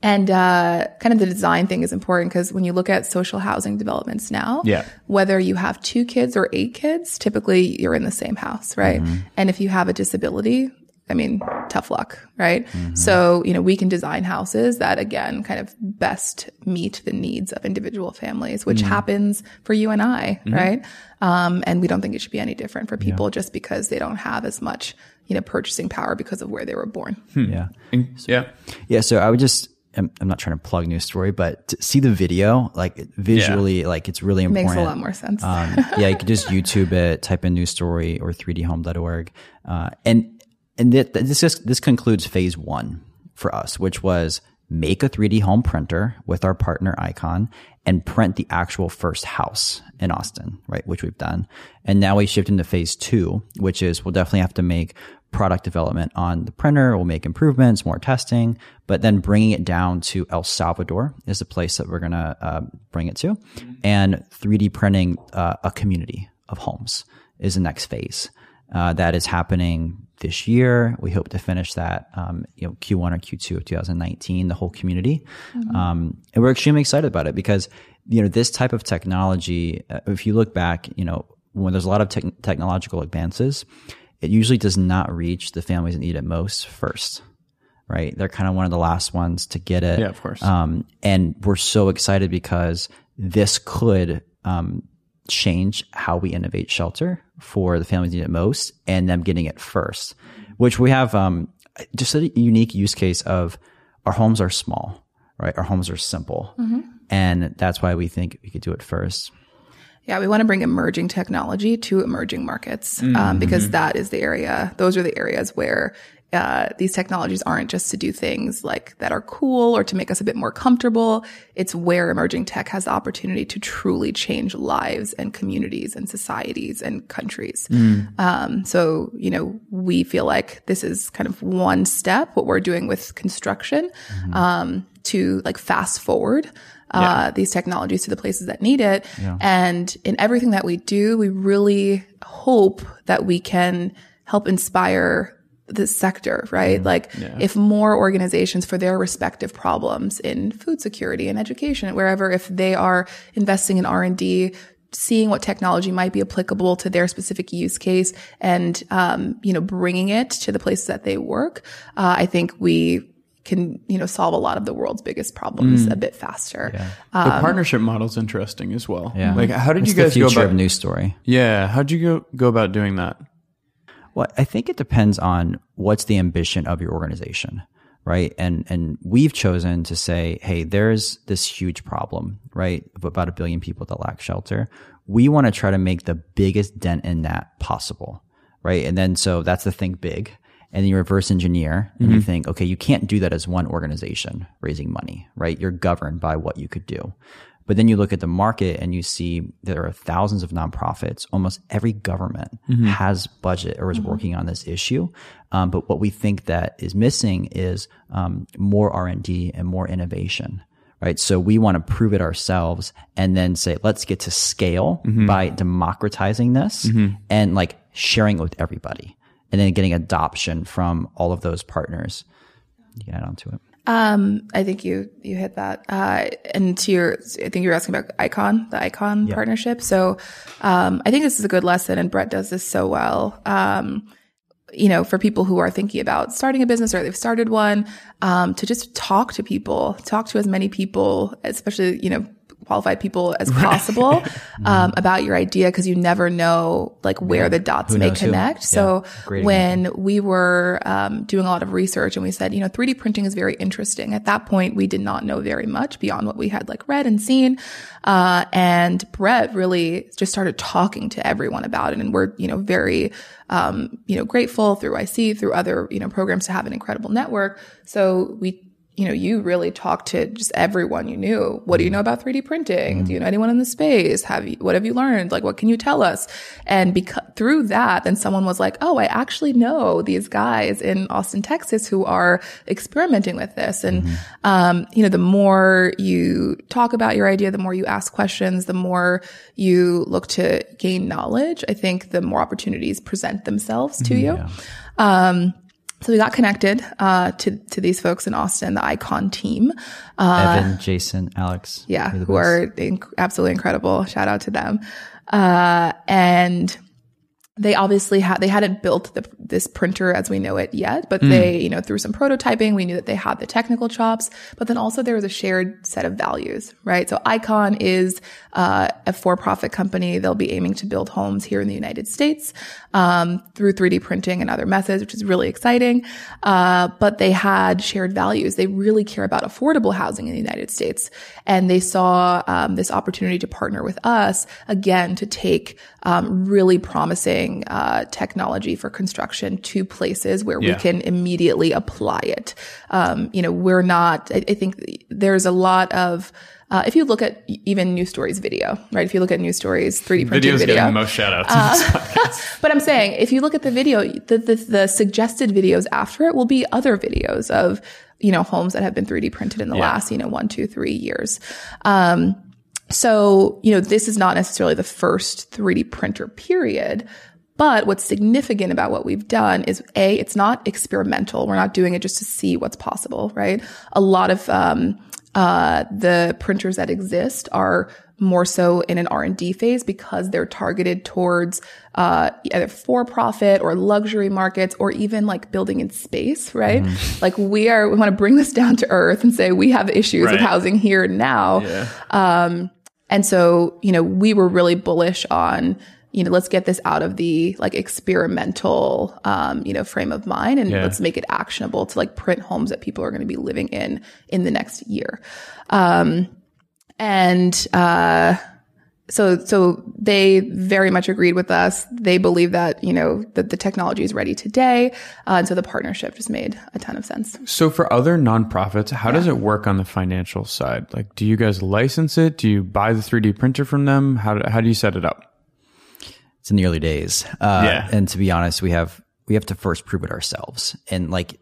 and uh, kind of the design thing is important because when you look at social housing developments now,
Yeah.
whether you have two kids or eight kids, typically you're in the same house, right? Mm-hmm. And if you have a disability, I mean, tough luck, right? So, you know, we can design houses that again kind of best meet the needs of individual families, which happens for you and I, right? Um, and we don't think it should be any different for people just because they don't have as much, you know, purchasing power because of where they were born.
Yeah.
And- yeah.
Yeah, so I would just I'm, I'm not trying to plug new story, but to see the video, like visually, like it's really important.
Makes a lot more sense.
um, yeah, you could just YouTube it, type in new story or 3dhome.org. Uh, and, and th- this is, this concludes phase one for us, which was make a 3D home printer with our partner Icon and print the actual first house in Austin, right? Which we've done. And now we shift into phase two, which is we'll definitely have to make product development on the printer. We'll make improvements, more testing, but then bringing it down to El Salvador is the place that we're going to uh, bring it to. And 3D printing uh, a community of homes is the next phase. Uh, that is happening this year. We hope to finish that, um, you know, Q1 or Q2 of 2019, the whole community. Um, and we're extremely excited about it because, you know, this type of technology, uh, if you look back, you know, when there's a lot of tech technological advances, it usually does not reach the families that need it most first, right? They're kind of one of the last ones to get it.
Yeah, of course.
Um, and we're so excited because this could um, change how we innovate shelter for the families need it most and them getting it first, which we have um, just a unique use case of our homes are small, right? Our homes are simple. And that's why we think we could do it first.
Yeah, we want to bring emerging technology to emerging markets um, because that is the area, those are the areas where uh, these technologies aren't just to do things like that are cool or to make us a bit more comfortable. It's where emerging tech has the opportunity to truly change lives and communities and societies and countries. Um, so, you know, we feel like this is kind of one step, what we're doing with construction, um, to like fast forward uh, these technologies to the places that need it. And in everything that we do, we really hope that we can help inspire this sector, right? Like if more organizations for their respective problems in food security and education, wherever, if they are investing in R&D, seeing what technology might be applicable to their specific use case and, um, you know, bringing it to the places that they work, uh, I think we can, you know, solve a lot of the world's biggest problems a bit faster.
the partnership model is interesting as well.
Yeah.
Like, how did
It's
you guys
the
go about?
of New Story?
yeah. How'd you go go about doing that?
Well, I think it depends on what's the ambition of your organization, right? And and we've chosen to say, hey, there's this huge problem, right, of about a billion people that lack shelter. We want to try to make the biggest dent in that possible, right? And then so that's the think big. And then you reverse engineer and you mm-hmm. think, okay, you can't do that as one organization raising money, right? You're governed by what you could do. But then you look at the market and you see there are thousands of nonprofits. Almost every government has budget or is working on this issue. Um, but what we think that is missing is um, more R and D and more innovation, right? So we want to prove it ourselves and then say, let's get to scale by democratizing this and like sharing it with everybody and then getting adoption from all of those partners. You can add on to it.
Um, I think you you hit that. Uh, and to your, I think you were asking about Icon, the Icon partnership. So, um, I think this is a good lesson, and Brett does this so well. Um, you know, for people who are thinking about starting a business or they've started one, um, to just talk to people, talk to as many people, especially you know qualified people as possible um, about your idea because you never know like where the dots
Who
may
knows who?
connect. So
Yeah.
When we were um, doing a lot of research and we said, you know, 3D printing is very interesting. At that point, we did not know very much beyond what we had like read and seen. Uh, and Brett really just started talking to everyone about it. And we're, you know, very, um, you know, grateful through YC, through other, you know, programs to have an incredible network. So we, you know, you really talked to just everyone you knew. What do you know about 3D printing? Do you know anyone in the space? Have you, what have you learned? Like, what can you tell us? And because through that, then someone was like, Oh, I actually know these guys in Austin, Texas who are experimenting with this. And, um, you know, the more you talk about your idea, the more you ask questions, the more you look to gain knowledge. I think the more opportunities present themselves to you. Um, so we got connected uh, to to these folks in Austin, the Icon team. Uh,
Evan, Jason, Alex.
yeah, who
best.
are inc- absolutely incredible. Shout out to them. Uh, and they obviously had they hadn't built the, this printer as we know it yet, but they you know through some prototyping we knew that they had the technical chops. But then also there was a shared set of values, right? So Icon is uh, a for-profit company. They'll be aiming to build homes here in the United States um, through 3D printing and other methods, which is really exciting. Uh, but they had shared values. They really care about affordable housing in the United States, and they saw um, this opportunity to partner with us again to take um, really promising uh, technology for construction to places where
Yeah.
we can immediately apply it. Um, you know, we're not. I, I think there's a lot of. Uh, if you look at even New Story's video, right? If you look at New Story's, 3D printed
Video's
video,
getting the most shout outs. this
but I'm saying if you look at the video, the, the the suggested videos after it will be other videos of you know homes that have been 3D printed in the last you know one, two, three years. Um, so you know this is not necessarily the first 3D printer period. But what's significant about what we've done is a, it's not experimental. We're not doing it just to see what's possible, right? A lot of um, uh, the printers that exist are more so in an R&D phase because they're targeted towards uh, either for-profit or luxury markets or even like building in space, right? Like we are, we want to bring this down to earth and say we have issues with housing here and now. Um, and so, you know, we were really bullish on, you know, let's get this out of the like experimental, um, you know, frame of mind and
Yeah.
let's make it actionable to like print homes that people are going to be living in in the next year. Um, and, uh, so, so they very much agreed with us. They believe that, you know, that the technology is ready today. Uh, and so the partnership just made a ton of sense.
So for other nonprofits, how does it work on the financial side? Like, do you guys license it? Do you buy the 3D printer from them? How do, how do you set it up?
it's in the early days. Uh,
Yeah.
And to be honest, we have we have to first prove it ourselves. And like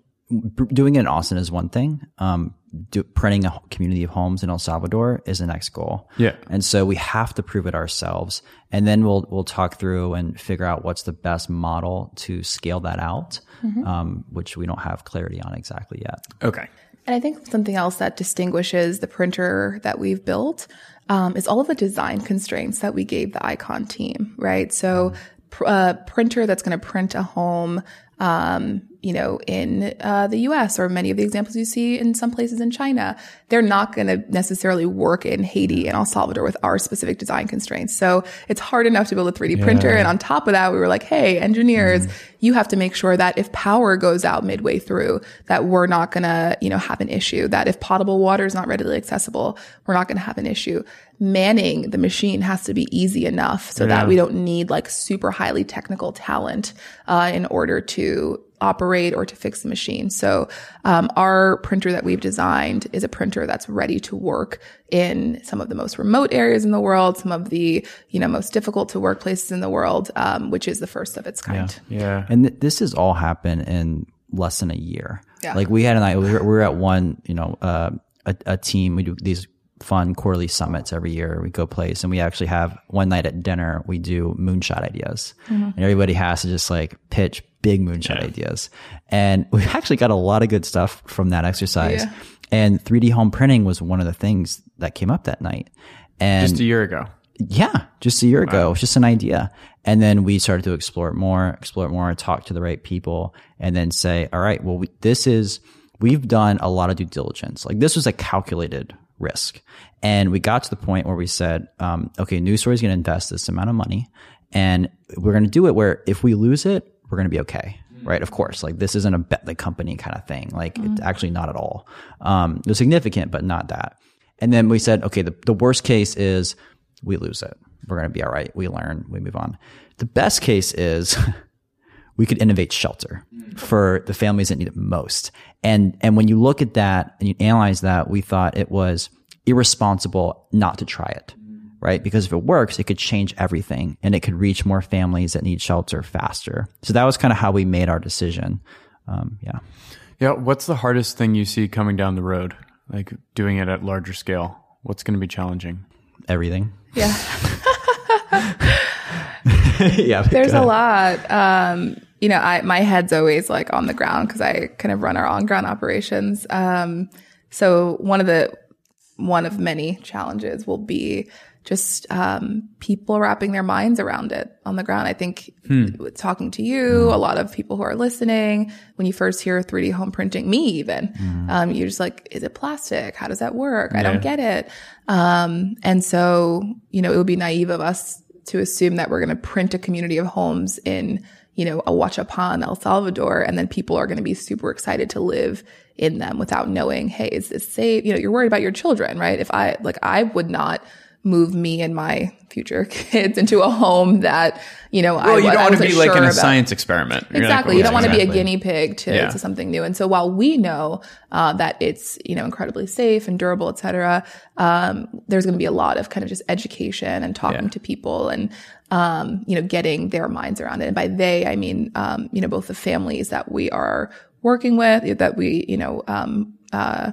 doing it in Austin is one thing. Um, do, printing a community of homes in El Salvador is the next goal.
Yeah.
And so we have to prove it ourselves, and then we'll we'll talk through and figure out what's the best model to scale that out, um, which we don't have clarity on exactly yet.
Okay.
And I think something else that distinguishes the printer that we've built um, is all of the design constraints that we gave the Icon team, right? So, pr- a printer that's going to print a home, um, you know, in uh, the U.S. or many of the examples you see in some places in China, they're not going to necessarily work in Haiti and El Salvador with our specific design constraints. So it's hard enough to build a 3D printer, and on top of that, we were like, hey, engineers, you have to make sure that if power goes out midway through, that we're not going to, you know, have an issue. That if potable water is not readily accessible, we're not going to have an issue. Manning the machine has to be easy enough so that we don't need like super highly technical talent uh, in order to operate or to fix the machine. So um, our printer that we've designed is a printer that's ready to work in some of the most remote areas in the world, some of the you know most difficult to work places in the world, um, which is the first of its kind.
Yeah.
And th- this has all happened in less than a year.
Yeah.
Like we had an, we were, we were at one, you know, uh, a, a team. We do these fun quarterly summits every year. We go place and we actually have one night at dinner, we do moonshot ideas and everybody has to just like pitch big moonshot ideas. And we actually got a lot of good stuff from that exercise.
Yeah.
And 3D home printing was one of the things that came up that night. And
Just a year ago.
yeah, just a year ago. It was just an idea. And then we started to explore it more, explore it more, talk to the right people, and then say, all right, well, we, this is, we've done a lot of due diligence. Like this was a calculated risk. And we got to the point where we said, um, okay, New Story is going to invest this amount of money and we're going to do it where if we lose it, we're going to be okay. Mm. Right. Of course. Like this isn't a bet the company kind of thing. Like it's mm-hmm. actually not at all. Um, it was significant, but not that. And then we said, okay, the, the worst case is we lose it. We're going to be all right. We learn, we move on. The best case is we could innovate shelter mm. for the families that need it most. And, and when you look at that and you analyze that, we thought it was irresponsible not to try it. Right. Because if it works, it could change everything and it could reach more families that need shelter faster. So that was kind of how we made our decision. Um, yeah.
Yeah. What's the hardest thing you see coming down the road? Like doing it at larger scale? What's going to be challenging?
Everything.
Yeah.
yeah.
There's a lot. Um, you know, I my head's always like on the ground because I kind of run our on ground operations. Um, so one of the one of many challenges will be just um, people wrapping their minds around it on the ground. I think with talking to you, a lot of people who are listening, when you first hear 3D home printing, me even, um, you're just like, is it plastic? How does that work? I don't get it. Um, and so, you know, it would be naive of us to assume that we're going to print a community of homes in, you know, Ahuachapan, El Salvador, and then people are going to be super excited to live in them without knowing, hey, is this safe? You know, you're worried about your children, right? If I, like, I would not move me and my future kids into a home that, you know, I,
Well, you don't want to be like
sure
in a
about.
science experiment. You're like,
Exactly.
well,
you don't want to be a guinea pig to,
Yeah.
to something new. And so while we know uh, that it's you know incredibly safe and durable, etc um, there's going to be a lot of kind of just education and talking
Yeah.
to people and um, you know getting their minds around it. And by they, I mean um, you know both the families that we are working with, that we you know um, uh,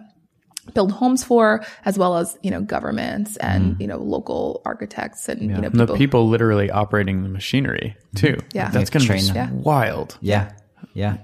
build homes for, as well as you know governments and mm-hmm. you know local architects and you know
And the
people.
people literally operating the machinery mm-hmm. too.
Yeah.
That's going to be
Train them.
Yeah.
wild.
Yeah. Yeah.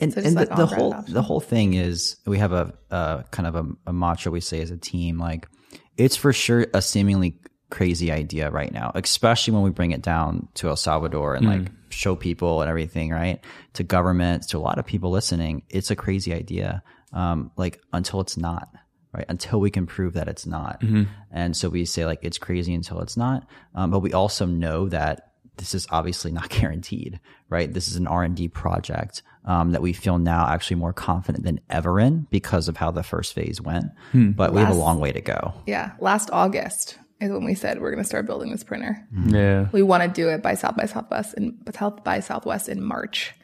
And,
So
and
like
the, the whole
options.
the whole thing is we have a, a kind of a, a mantra we say as a team like it's for sure a seemingly crazy idea right now, especially when we bring it down to El Salvador and like mm. show people and everything, right? To governments, to a lot of people listening, it's a crazy idea. Um, like until it's not, right? Until we can prove that it's not. And so we say like it's crazy until it's not. Um, but we also know that this is obviously not guaranteed, right? This is an R and D project um, that we feel now actually more confident than ever in because of how the first phase went. But we have a long way to go.
yeah, last August is when we said we're going to start building this printer.
Yeah.
We want to do it by South by Southwest and South by Southwest in March.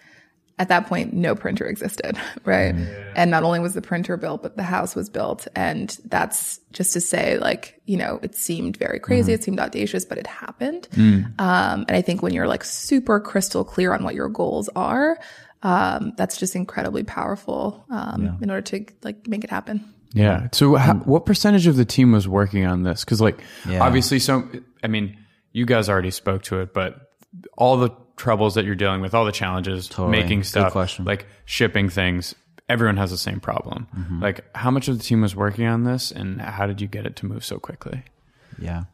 At that point, no printer existed, right? And not only was the printer built, but the house was built. And that's just to say, like, you know, it seemed very crazy. It seemed audacious, but it happened. Um, and I think when you're like super crystal clear on what your goals are, um, that's just incredibly powerful um, in order to like make it happen.
Yeah. So, how, what percentage of the team was working on this? Because, like,
Yeah.
obviously, so I mean, you guys already spoke to it, but all the troubles that you're dealing with, all the challenges,
Totally.
making stuff, like shipping things, everyone has the same problem.
Mm-hmm.
Like, how much of the team was working on this, and how did you get it to move so quickly?
Yeah.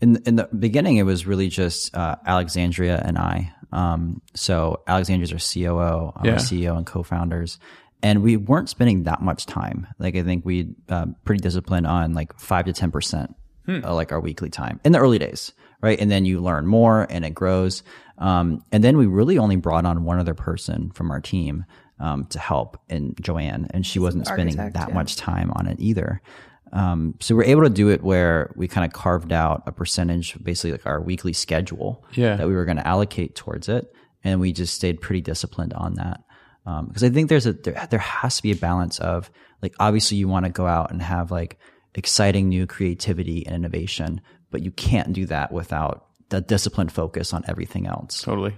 In in the beginning, it was really just uh, Alexandria and I. Um, so Alexandria's our COO, I'm
Yeah.
our CEO and co-founders, and we weren't spending that much time. Like I think we uh, pretty disciplined on like five to ten percent, uh, like our weekly time in the early days, right? And then you learn more and it grows. Um, and then we really only brought on one other person from our team um, to help, and Joanne, and she wasn't spending that
yeah.
much time on it either. Um, so we're able to do it where we kind of carved out a percentage, basically like our weekly schedule
Yeah.
that we were going to allocate towards it. And we just stayed pretty disciplined on that. Um, cause I think there's a, there, there has to be a balance of like, obviously you want to go out and have like exciting new creativity and innovation, but you can't do that without the disciplined focus on everything else.
Totally.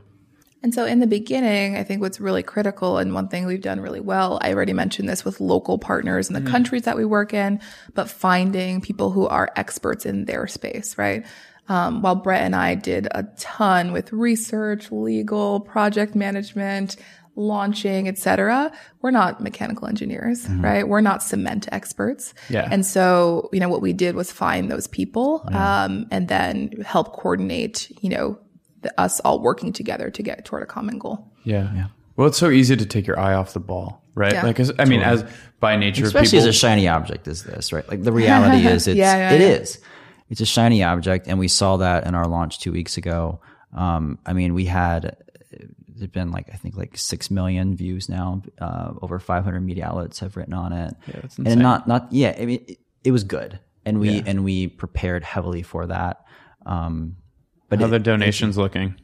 And so in the beginning, I think what's really critical and one thing we've done really well, I already mentioned this with local partners in the countries that we work in, but finding people who are experts in their space, right? Um, while Brett and I did a ton with research, legal, project management, launching, et cetera, we're not mechanical engineers, right? We're not cement experts.
Yeah.
And so, you know, what we did was find those people, um, and then help coordinate, you know, the, us all working together to get toward a common goal.
Yeah. Yeah. Well, it's so easy to take your eye off the ball, right?
Yeah.
Like, as, I mean, as by nature,
especially
people,
as a shiny object as this, right? Like the reality is, it's
Yeah, yeah,
it
yeah.
is. It's a shiny object, and we saw that in our launch two weeks ago. Um, I mean, we had there's been like I think like six million views now. Uh, over 500 media outlets have written on it. Yeah,
that's
and not not yeah. I mean, it, it was good, and we
Yeah.
and we prepared heavily for that. Um, but
how
it-
the donations looking?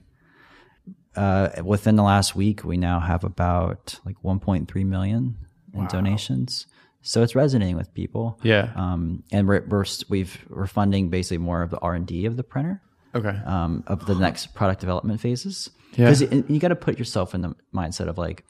uh, within the last week, we now have about like 1.3 million in donations. So it's resonating with people.
Yeah.
Um, and we're, we're we've we're funding basically more of the R and D of the printer,
Okay.
um, of the next product development phases.
Yeah.
Because you, you got to put yourself in the mindset of like,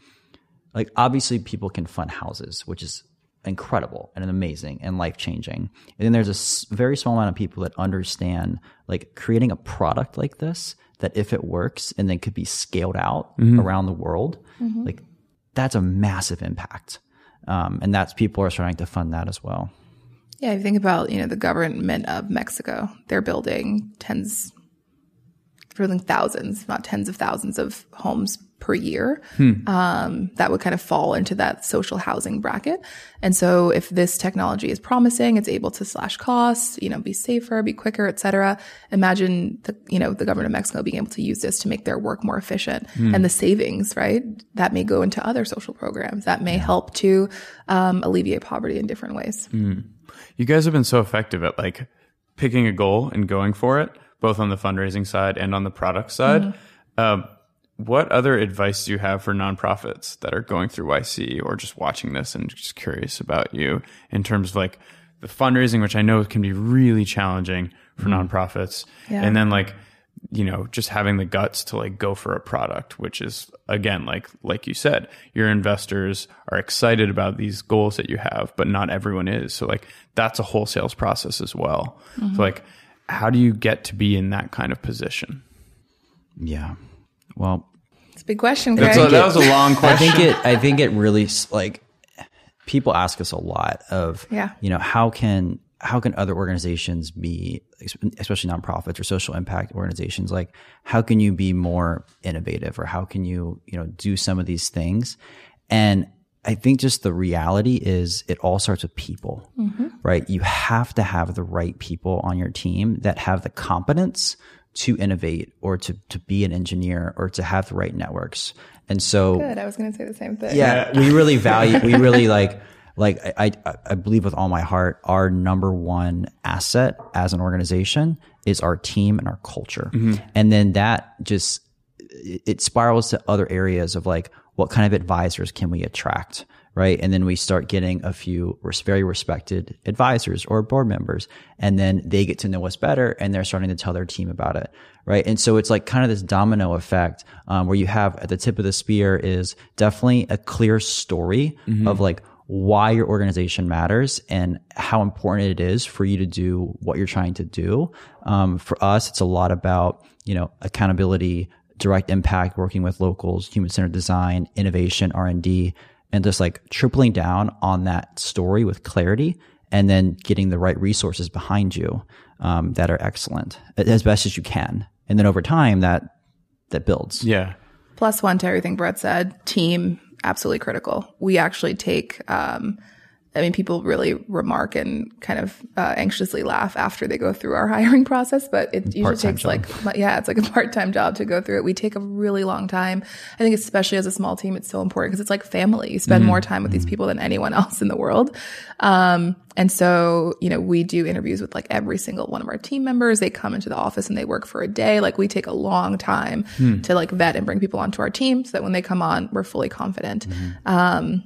like obviously people can fund houses, which is incredible and amazing and life changing. And then there's a very small amount of people that understand like creating a product like this that if it works and then could be scaled out around the world, like that's a massive impact. Um, and that's people are starting to fund that as well.
Yeah, if you think about, you know, the government of Mexico, they're building tens, building thousands, not tens of thousands of homes per year. Um, that would kind of fall into that social housing bracket. And so if this technology is promising, it's able to slash costs, you know, be safer, be quicker, et cetera. Imagine the, you know, the government of Mexico being able to use this to make their work more efficient and the savings, right? That may go into other social programs that may help to, um, alleviate poverty in different ways.
You guys have been so effective at like picking a goal and going for it, both on the fundraising side and on the product side. Mm-hmm. Um, what other advice do you have for nonprofits that are going through YC or just watching this and just curious about you in terms of like the fundraising, which I know can be really challenging for mm-hmm. nonprofits,
Yeah.
and then like you know just having the guts to like go for a product which is again like like you said your investors are excited about these goals that you have but not everyone is. So like that's a whole sales process as well. So mm-hmm. like how do you get to be in that kind of position
Yeah. Well,
It's a big question, Greg.
That's a, that was a long question.
I think it. I think it really like people ask us a lot of
Yeah.
you know how can how can other organizations be especially nonprofits or social impact organizations like how can you be more innovative or how can you you know do some of these things and I think just the reality is it all starts with people, mm-hmm. right? You have to have the right people on your team that have the competence to innovate or to, to be an engineer or to have the right networks. And so
Good. I was going to say the same thing.
yeah, we really value, we really like, like I, I, I believe with all my heart, our number one asset as an organization is our team and our culture. Mm-hmm. And then that just, it it spirals to other areas of like, what kind of advisors can we attract? Right. And then we start getting a few very respected advisors or board members. And then they get to know us better and they're starting to tell their team about it. Right. And so it's like kind of this domino effect, um, where you have at the tip of the spear is definitely a clear story of like, why your organization matters and how important it is for you to do what you're trying to do. Um, for us, it's a lot about, you know, accountability, direct impact, working with locals, human centered design, innovation, R and D, and just like tripling down on that story with clarity and then getting the right resources behind you, um, that are excellent as best as you can. And then over time that, that builds.
yeah
Plus one to everything Brett said. Team, absolutely critical. We actually take, um, I mean, people really remark and kind of uh, anxiously laugh after they go through our hiring process, but it usually
Part-time
takes
job.
like, yeah, it's like a part-time job to go through it. We take a really long time. I think especially as a small team, it's so important because it's like family. You spend more time with these people than anyone else in the world. Um, and so, you know, we do interviews with like every single one of our team members. They come into the office and they work for a day. Like we take a long time to like vet and bring people onto our team so that when they come on, we're fully confident. Um,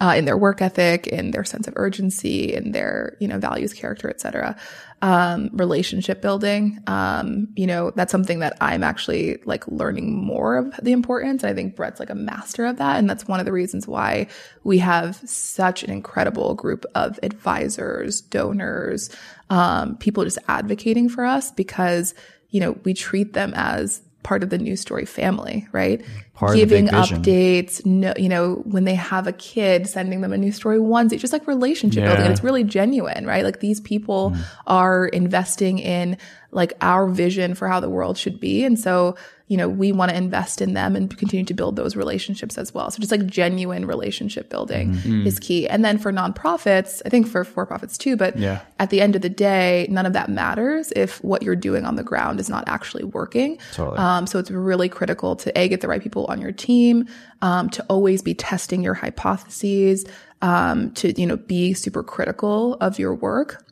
uh, in their work ethic, in their sense of urgency, in their you know values, character, etc. Um, relationship building, um, you know, that's something that I'm actually like learning more of the importance. I think Brett's like a master of that, and that's one of the reasons why we have such an incredible group of advisors, donors, um, people just advocating for us because you know we treat them as part of the New Story family, right?
Part
Giving
of the big
updates, no, you know, when they have a kid, sending them a New Story onesie, just like relationship
Yeah.
building. And it's really genuine, right? Like these people mm. are investing in like our vision for how the world should be. And so, you know, we want to invest in them and continue to build those relationships as well. So just like genuine relationship building is key. And then for nonprofits, I think for for profits too, but
Yeah.
at the end of the day, none of that matters if what you're doing on the ground is not actually working.
Totally.
Um, so it's really critical to a get the right people on your team, um, to always be testing your hypotheses, um, to you know be super critical of your work,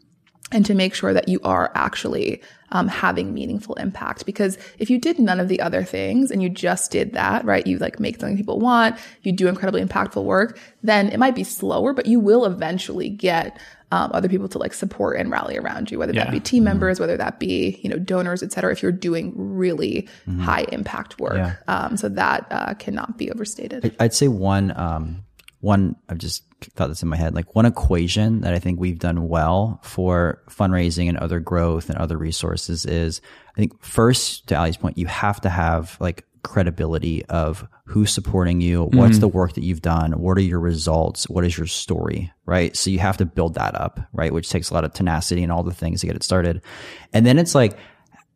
and to make sure that you are actually um, having meaningful impact. Because if you did none of the other things and you just did that, right, you like make something people want, you do incredibly impactful work, then it might be slower, but you will eventually get um, other people to like support and rally around you, whether
Yeah.
that be team members, whether that be you know donors, et cetera. If you're doing really high impact work,
Yeah.
um, so that uh, cannot be overstated.
I'd say one, um, one, I've just thought this in my head, like one equation that I think we've done well for fundraising and other growth and other resources is I think first to Ali's point, you have to have like credibility of who's supporting you, what's mm-hmm. the work that you've done, what are your results, what is your story, right? So you have to build that up, right? Which takes a lot of tenacity and all the things to get it started. And then it's like,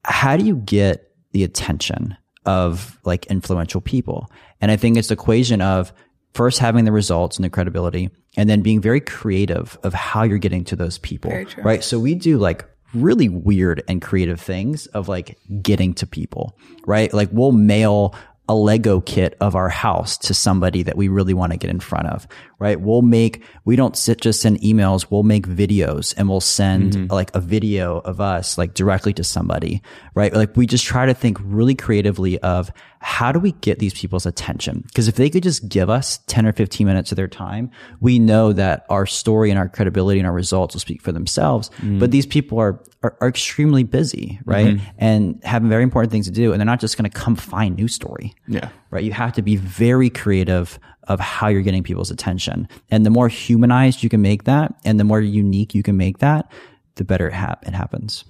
how do you get the attention of like influential people? And I think it's the equation of first having the results and the credibility and then being very creative of how you're getting to those people.
Very true.
Right. So we do like really weird and creative things of like getting to people, right? Like we'll mail a Lego kit of our house to somebody that we really want to get in front of, right? We'll make, we don't sit, just send emails. We'll make videos and we'll send mm-hmm. like a video of us like directly to somebody, right? Like we just try to think really creatively of how do we get these people's attention? Because if they could just give us 10 or 15 minutes of their time, we know that our story and our credibility and our results will speak for themselves. Mm-hmm. But these people are, are, are extremely busy, right? Mm-hmm. And have very important things to do. And they're not just going to come find new story
Yeah.
right? You have to be very creative of how you're getting people's attention. And the more humanized you can make that and the more unique you can make that, the better it, hap- it happens.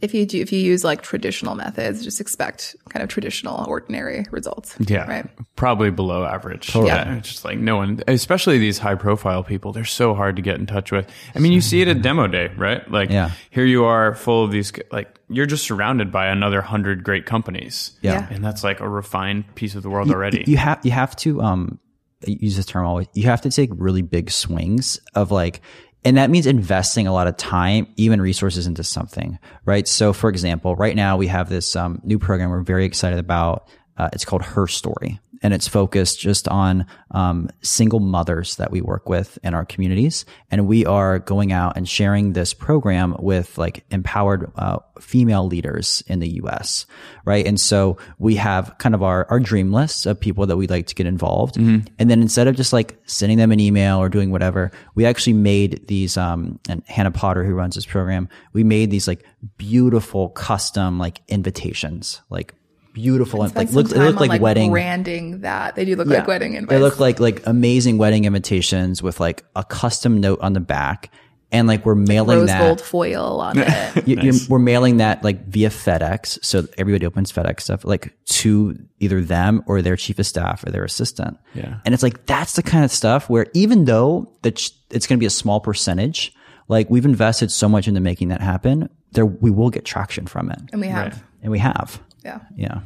If you do, if you use like traditional methods, just expect kind of traditional, ordinary results.
Yeah.
Right.
Probably below average.
Totally.
Yeah. It's just like no one, especially these high profile people, they're so hard to get in touch with. I mean, you see it at demo day, right? Like
Yeah.
here you are full of these, like you're just surrounded by another hundred great companies.
Yeah.
Yeah.
And that's like a refined piece of the world already.
You have you have to um use this term always. You have to take really big swings of like and that means investing a lot of time, even resources into something, right? So for example, right now we have this um, new program we're very excited about. Uh, it's called Her Story. And it's focused just on um, single mothers that we work with in our communities. And we are going out and sharing this program with like empowered uh, female leaders in the US, right? And so we have kind of our, our dream list of people that we'd like to get involved. And then instead of just like sending them an email or doing whatever, we actually made these, um, and Hannah Potter, who runs this program, we made these like beautiful custom like invitations, like beautiful, and like
Spend
look,
some
they
time
look
on,
like wedding.
branding that. They do look like wedding invites.
They look like like amazing wedding invitations with like a custom note on the back, and like we're mailing
rose
that.
gold foil on it.
you- you're- we're mailing that like via FedEx, so everybody opens FedEx stuff like to either them or their chief of staff or their assistant.
Yeah.
and it's like that's the kind of stuff where even though that ch- it's going to be a small percentage, like we've invested so much into making that happen, there we will get traction from it,
and we have,
Right.
and we have.
Yeah.
Yeah.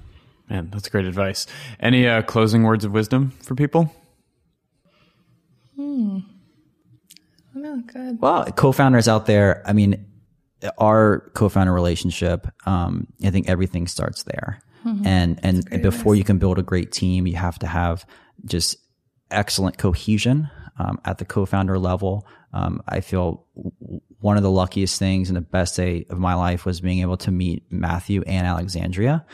Man, that's great advice. Any uh, closing words of wisdom for people? Hmm.
Oh, good.
Well, co-founders out there, I mean, our co-founder relationship, um, I think everything starts there. And, and before you can build a great team, you have to have just excellent cohesion, um, at the co-founder level. Um, I feel one of the luckiest things and the best day of my life was being able to meet Matthew and Alexandria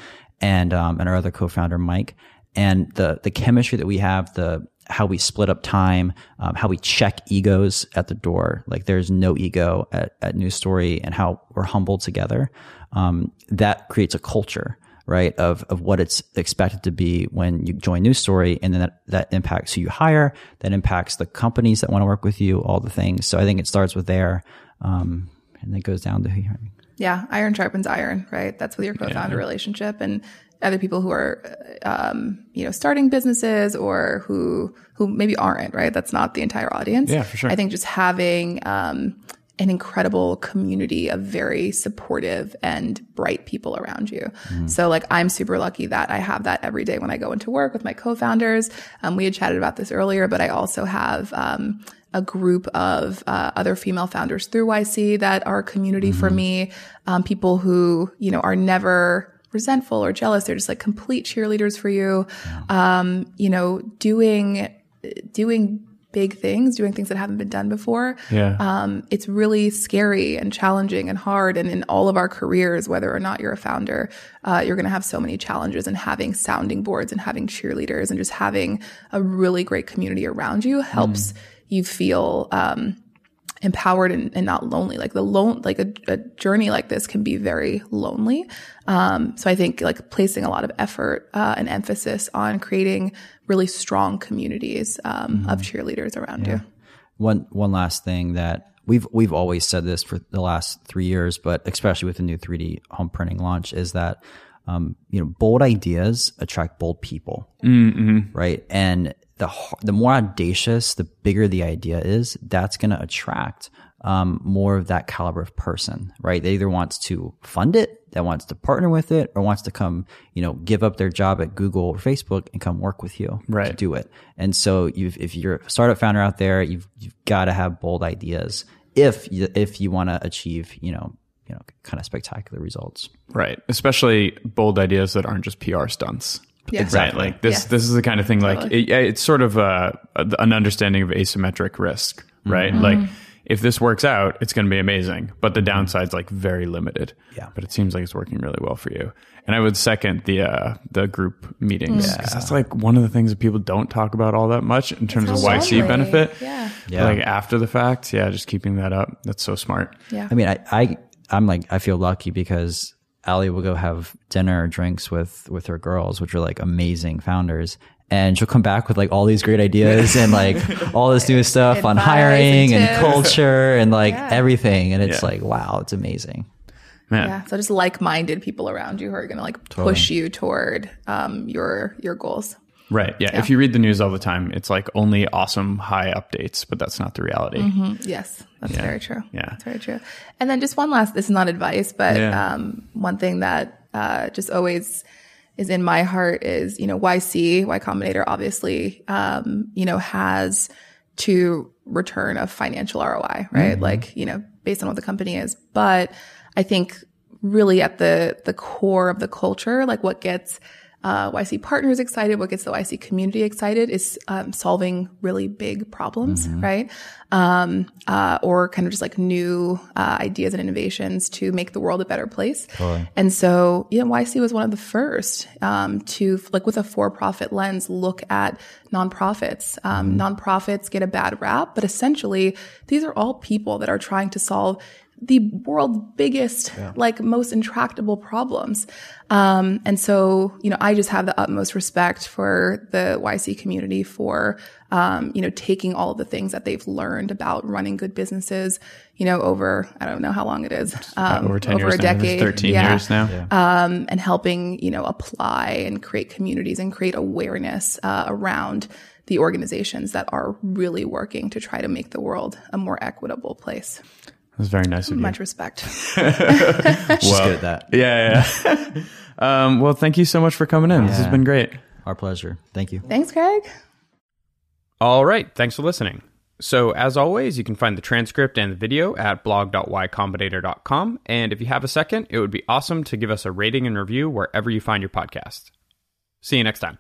and, um, and our other co-founder, Mike. And the, the chemistry that we have, the how we split up time, um, how we check egos at the door. Like there's no ego at, at New Story and how we're humble together. Um, that creates a culture, right? Of, of what it's expected to be when you join New Story. And then that, that impacts who you hire. That impacts the companies that want to work with you, all the things. So I think it starts with there. Um, and then goes down to who you hire.
Yeah. Iron sharpens iron, right? That's with your co-founder yeah. relationship. And other people who are, um, you know, starting businesses or who, who maybe aren't, right? That's not the entire audience.
Yeah, for sure.
I think just having, um, an incredible community of very supportive and bright people around you. Mm. So like I'm super lucky that I have that every day when I go into work with my co-founders. Um, we had chatted about this earlier, but I also have, um, a group of uh, other female founders through YC that are a community mm-hmm. for me. Um, people who, you know, are never resentful or jealous. They're just like complete cheerleaders for you. Um, you know, doing, doing big things, doing things that haven't been done before.
Yeah.
Um, it's really scary and challenging and hard. And in all of our careers, whether or not you're a founder, uh, you're going to have so many challenges and having sounding boards and having cheerleaders and just having a really great community around you helps mm. you feel, um, empowered and, and, not lonely. Like the lone, like a, a, journey like this can be very lonely. Um, so I think like placing a lot of effort uh, and emphasis on creating really strong communities um, mm-hmm. of cheerleaders around yeah. you.
One one last thing that we've we've always said this for the last three years, but especially with the new 3D home printing launch, is that um, you know bold ideas attract bold people,
mm-hmm.
right? And the the more audacious, the bigger the idea is, that's going to attract um, more of that caliber of person, right? They either wants to fund it, that wants to partner with it, or wants to come, you know, give up their job at Google or Facebook and come work with you
right.
to do it. And so, if you're a startup founder out there, you've you've got to have bold ideas if you, if you want to achieve, you know, you know, kind of spectacular results.
Right, especially bold ideas that aren't just PR stunts.
Yeah.
Exactly. Like this, this is the kind of thing. Like it, it's sort of a, an understanding of asymmetric risk, right? Mm-hmm. Like if this works out, it's going to be amazing, but the downside's like very limited.
Yeah.
But it seems like it's working really well for you. And I would second the uh, the group meetings because yeah. that's like one of the things that people don't talk about all that much in terms of YC lonely. benefit.
Yeah.
yeah.
Like after the fact, yeah, just keeping that up. That's so smart.
Yeah. I
mean, I, I I'm like I feel lucky because Ali will go have dinner or drinks with with her girls, which are like amazing founders, and she'll come back with like all these great ideas and like all this new stuff on hiring and, and, culture and like yeah. everything. And it's yeah. like, wow, it's amazing.
Man.
Yeah. So just like-minded people around you who are going to like totally. push you toward um, your your goals.
Right. Yeah. yeah. If you read the news all the time, it's like only awesome high updates, but that's not the reality.
Mm-hmm. Yes. That's
yeah.
very true.
Yeah.
That's very true. And then just one last, this is not advice, but yeah. um, one thing that uh, just always is in my heart is, you know, YC, Y Combinator obviously, um, you know, has to return a financial ROI, right? Mm-hmm. Like, you know, based on what the company is. But I think really at the, the core of the culture, like what gets uh, YC partners excited, what gets the YC community excited is um, solving really big problems, mm-hmm. right? Um, uh, or kind of just like new uh, ideas and innovations to make the world a better place.
Totally.
And so, you know, YC was one of the first um, to, like, with a for-profit lens, look at nonprofits. Um, mm-hmm. Nonprofits get a bad rap, but essentially, these are all people that are trying to solve the world's biggest, yeah. like most intractable problems. Um, and so, you know, I just have the utmost respect for the YC community for, um, you know, taking all of the things that they've learned about running good businesses, you know, over, I don't know how long it is,
um, over 10 over years a decade, 13 yeah. years now,
yeah. um, and helping, you know, apply and create communities and create awareness, uh, around the organizations that are really working to try to make the world a more equitable place.
That's very nice of you.
Much respect.
well, She's good at that.
Yeah, yeah. um, well, thank you so much for coming in. Yeah. This has been great.
Our pleasure. Thank you.
Thanks, Craig.
All right. Thanks for listening. So, as always, you can find the transcript and the video at blog.ycombinator.com. And if you have a second, it would be awesome to give us a rating and review wherever you find your podcast. See you next time.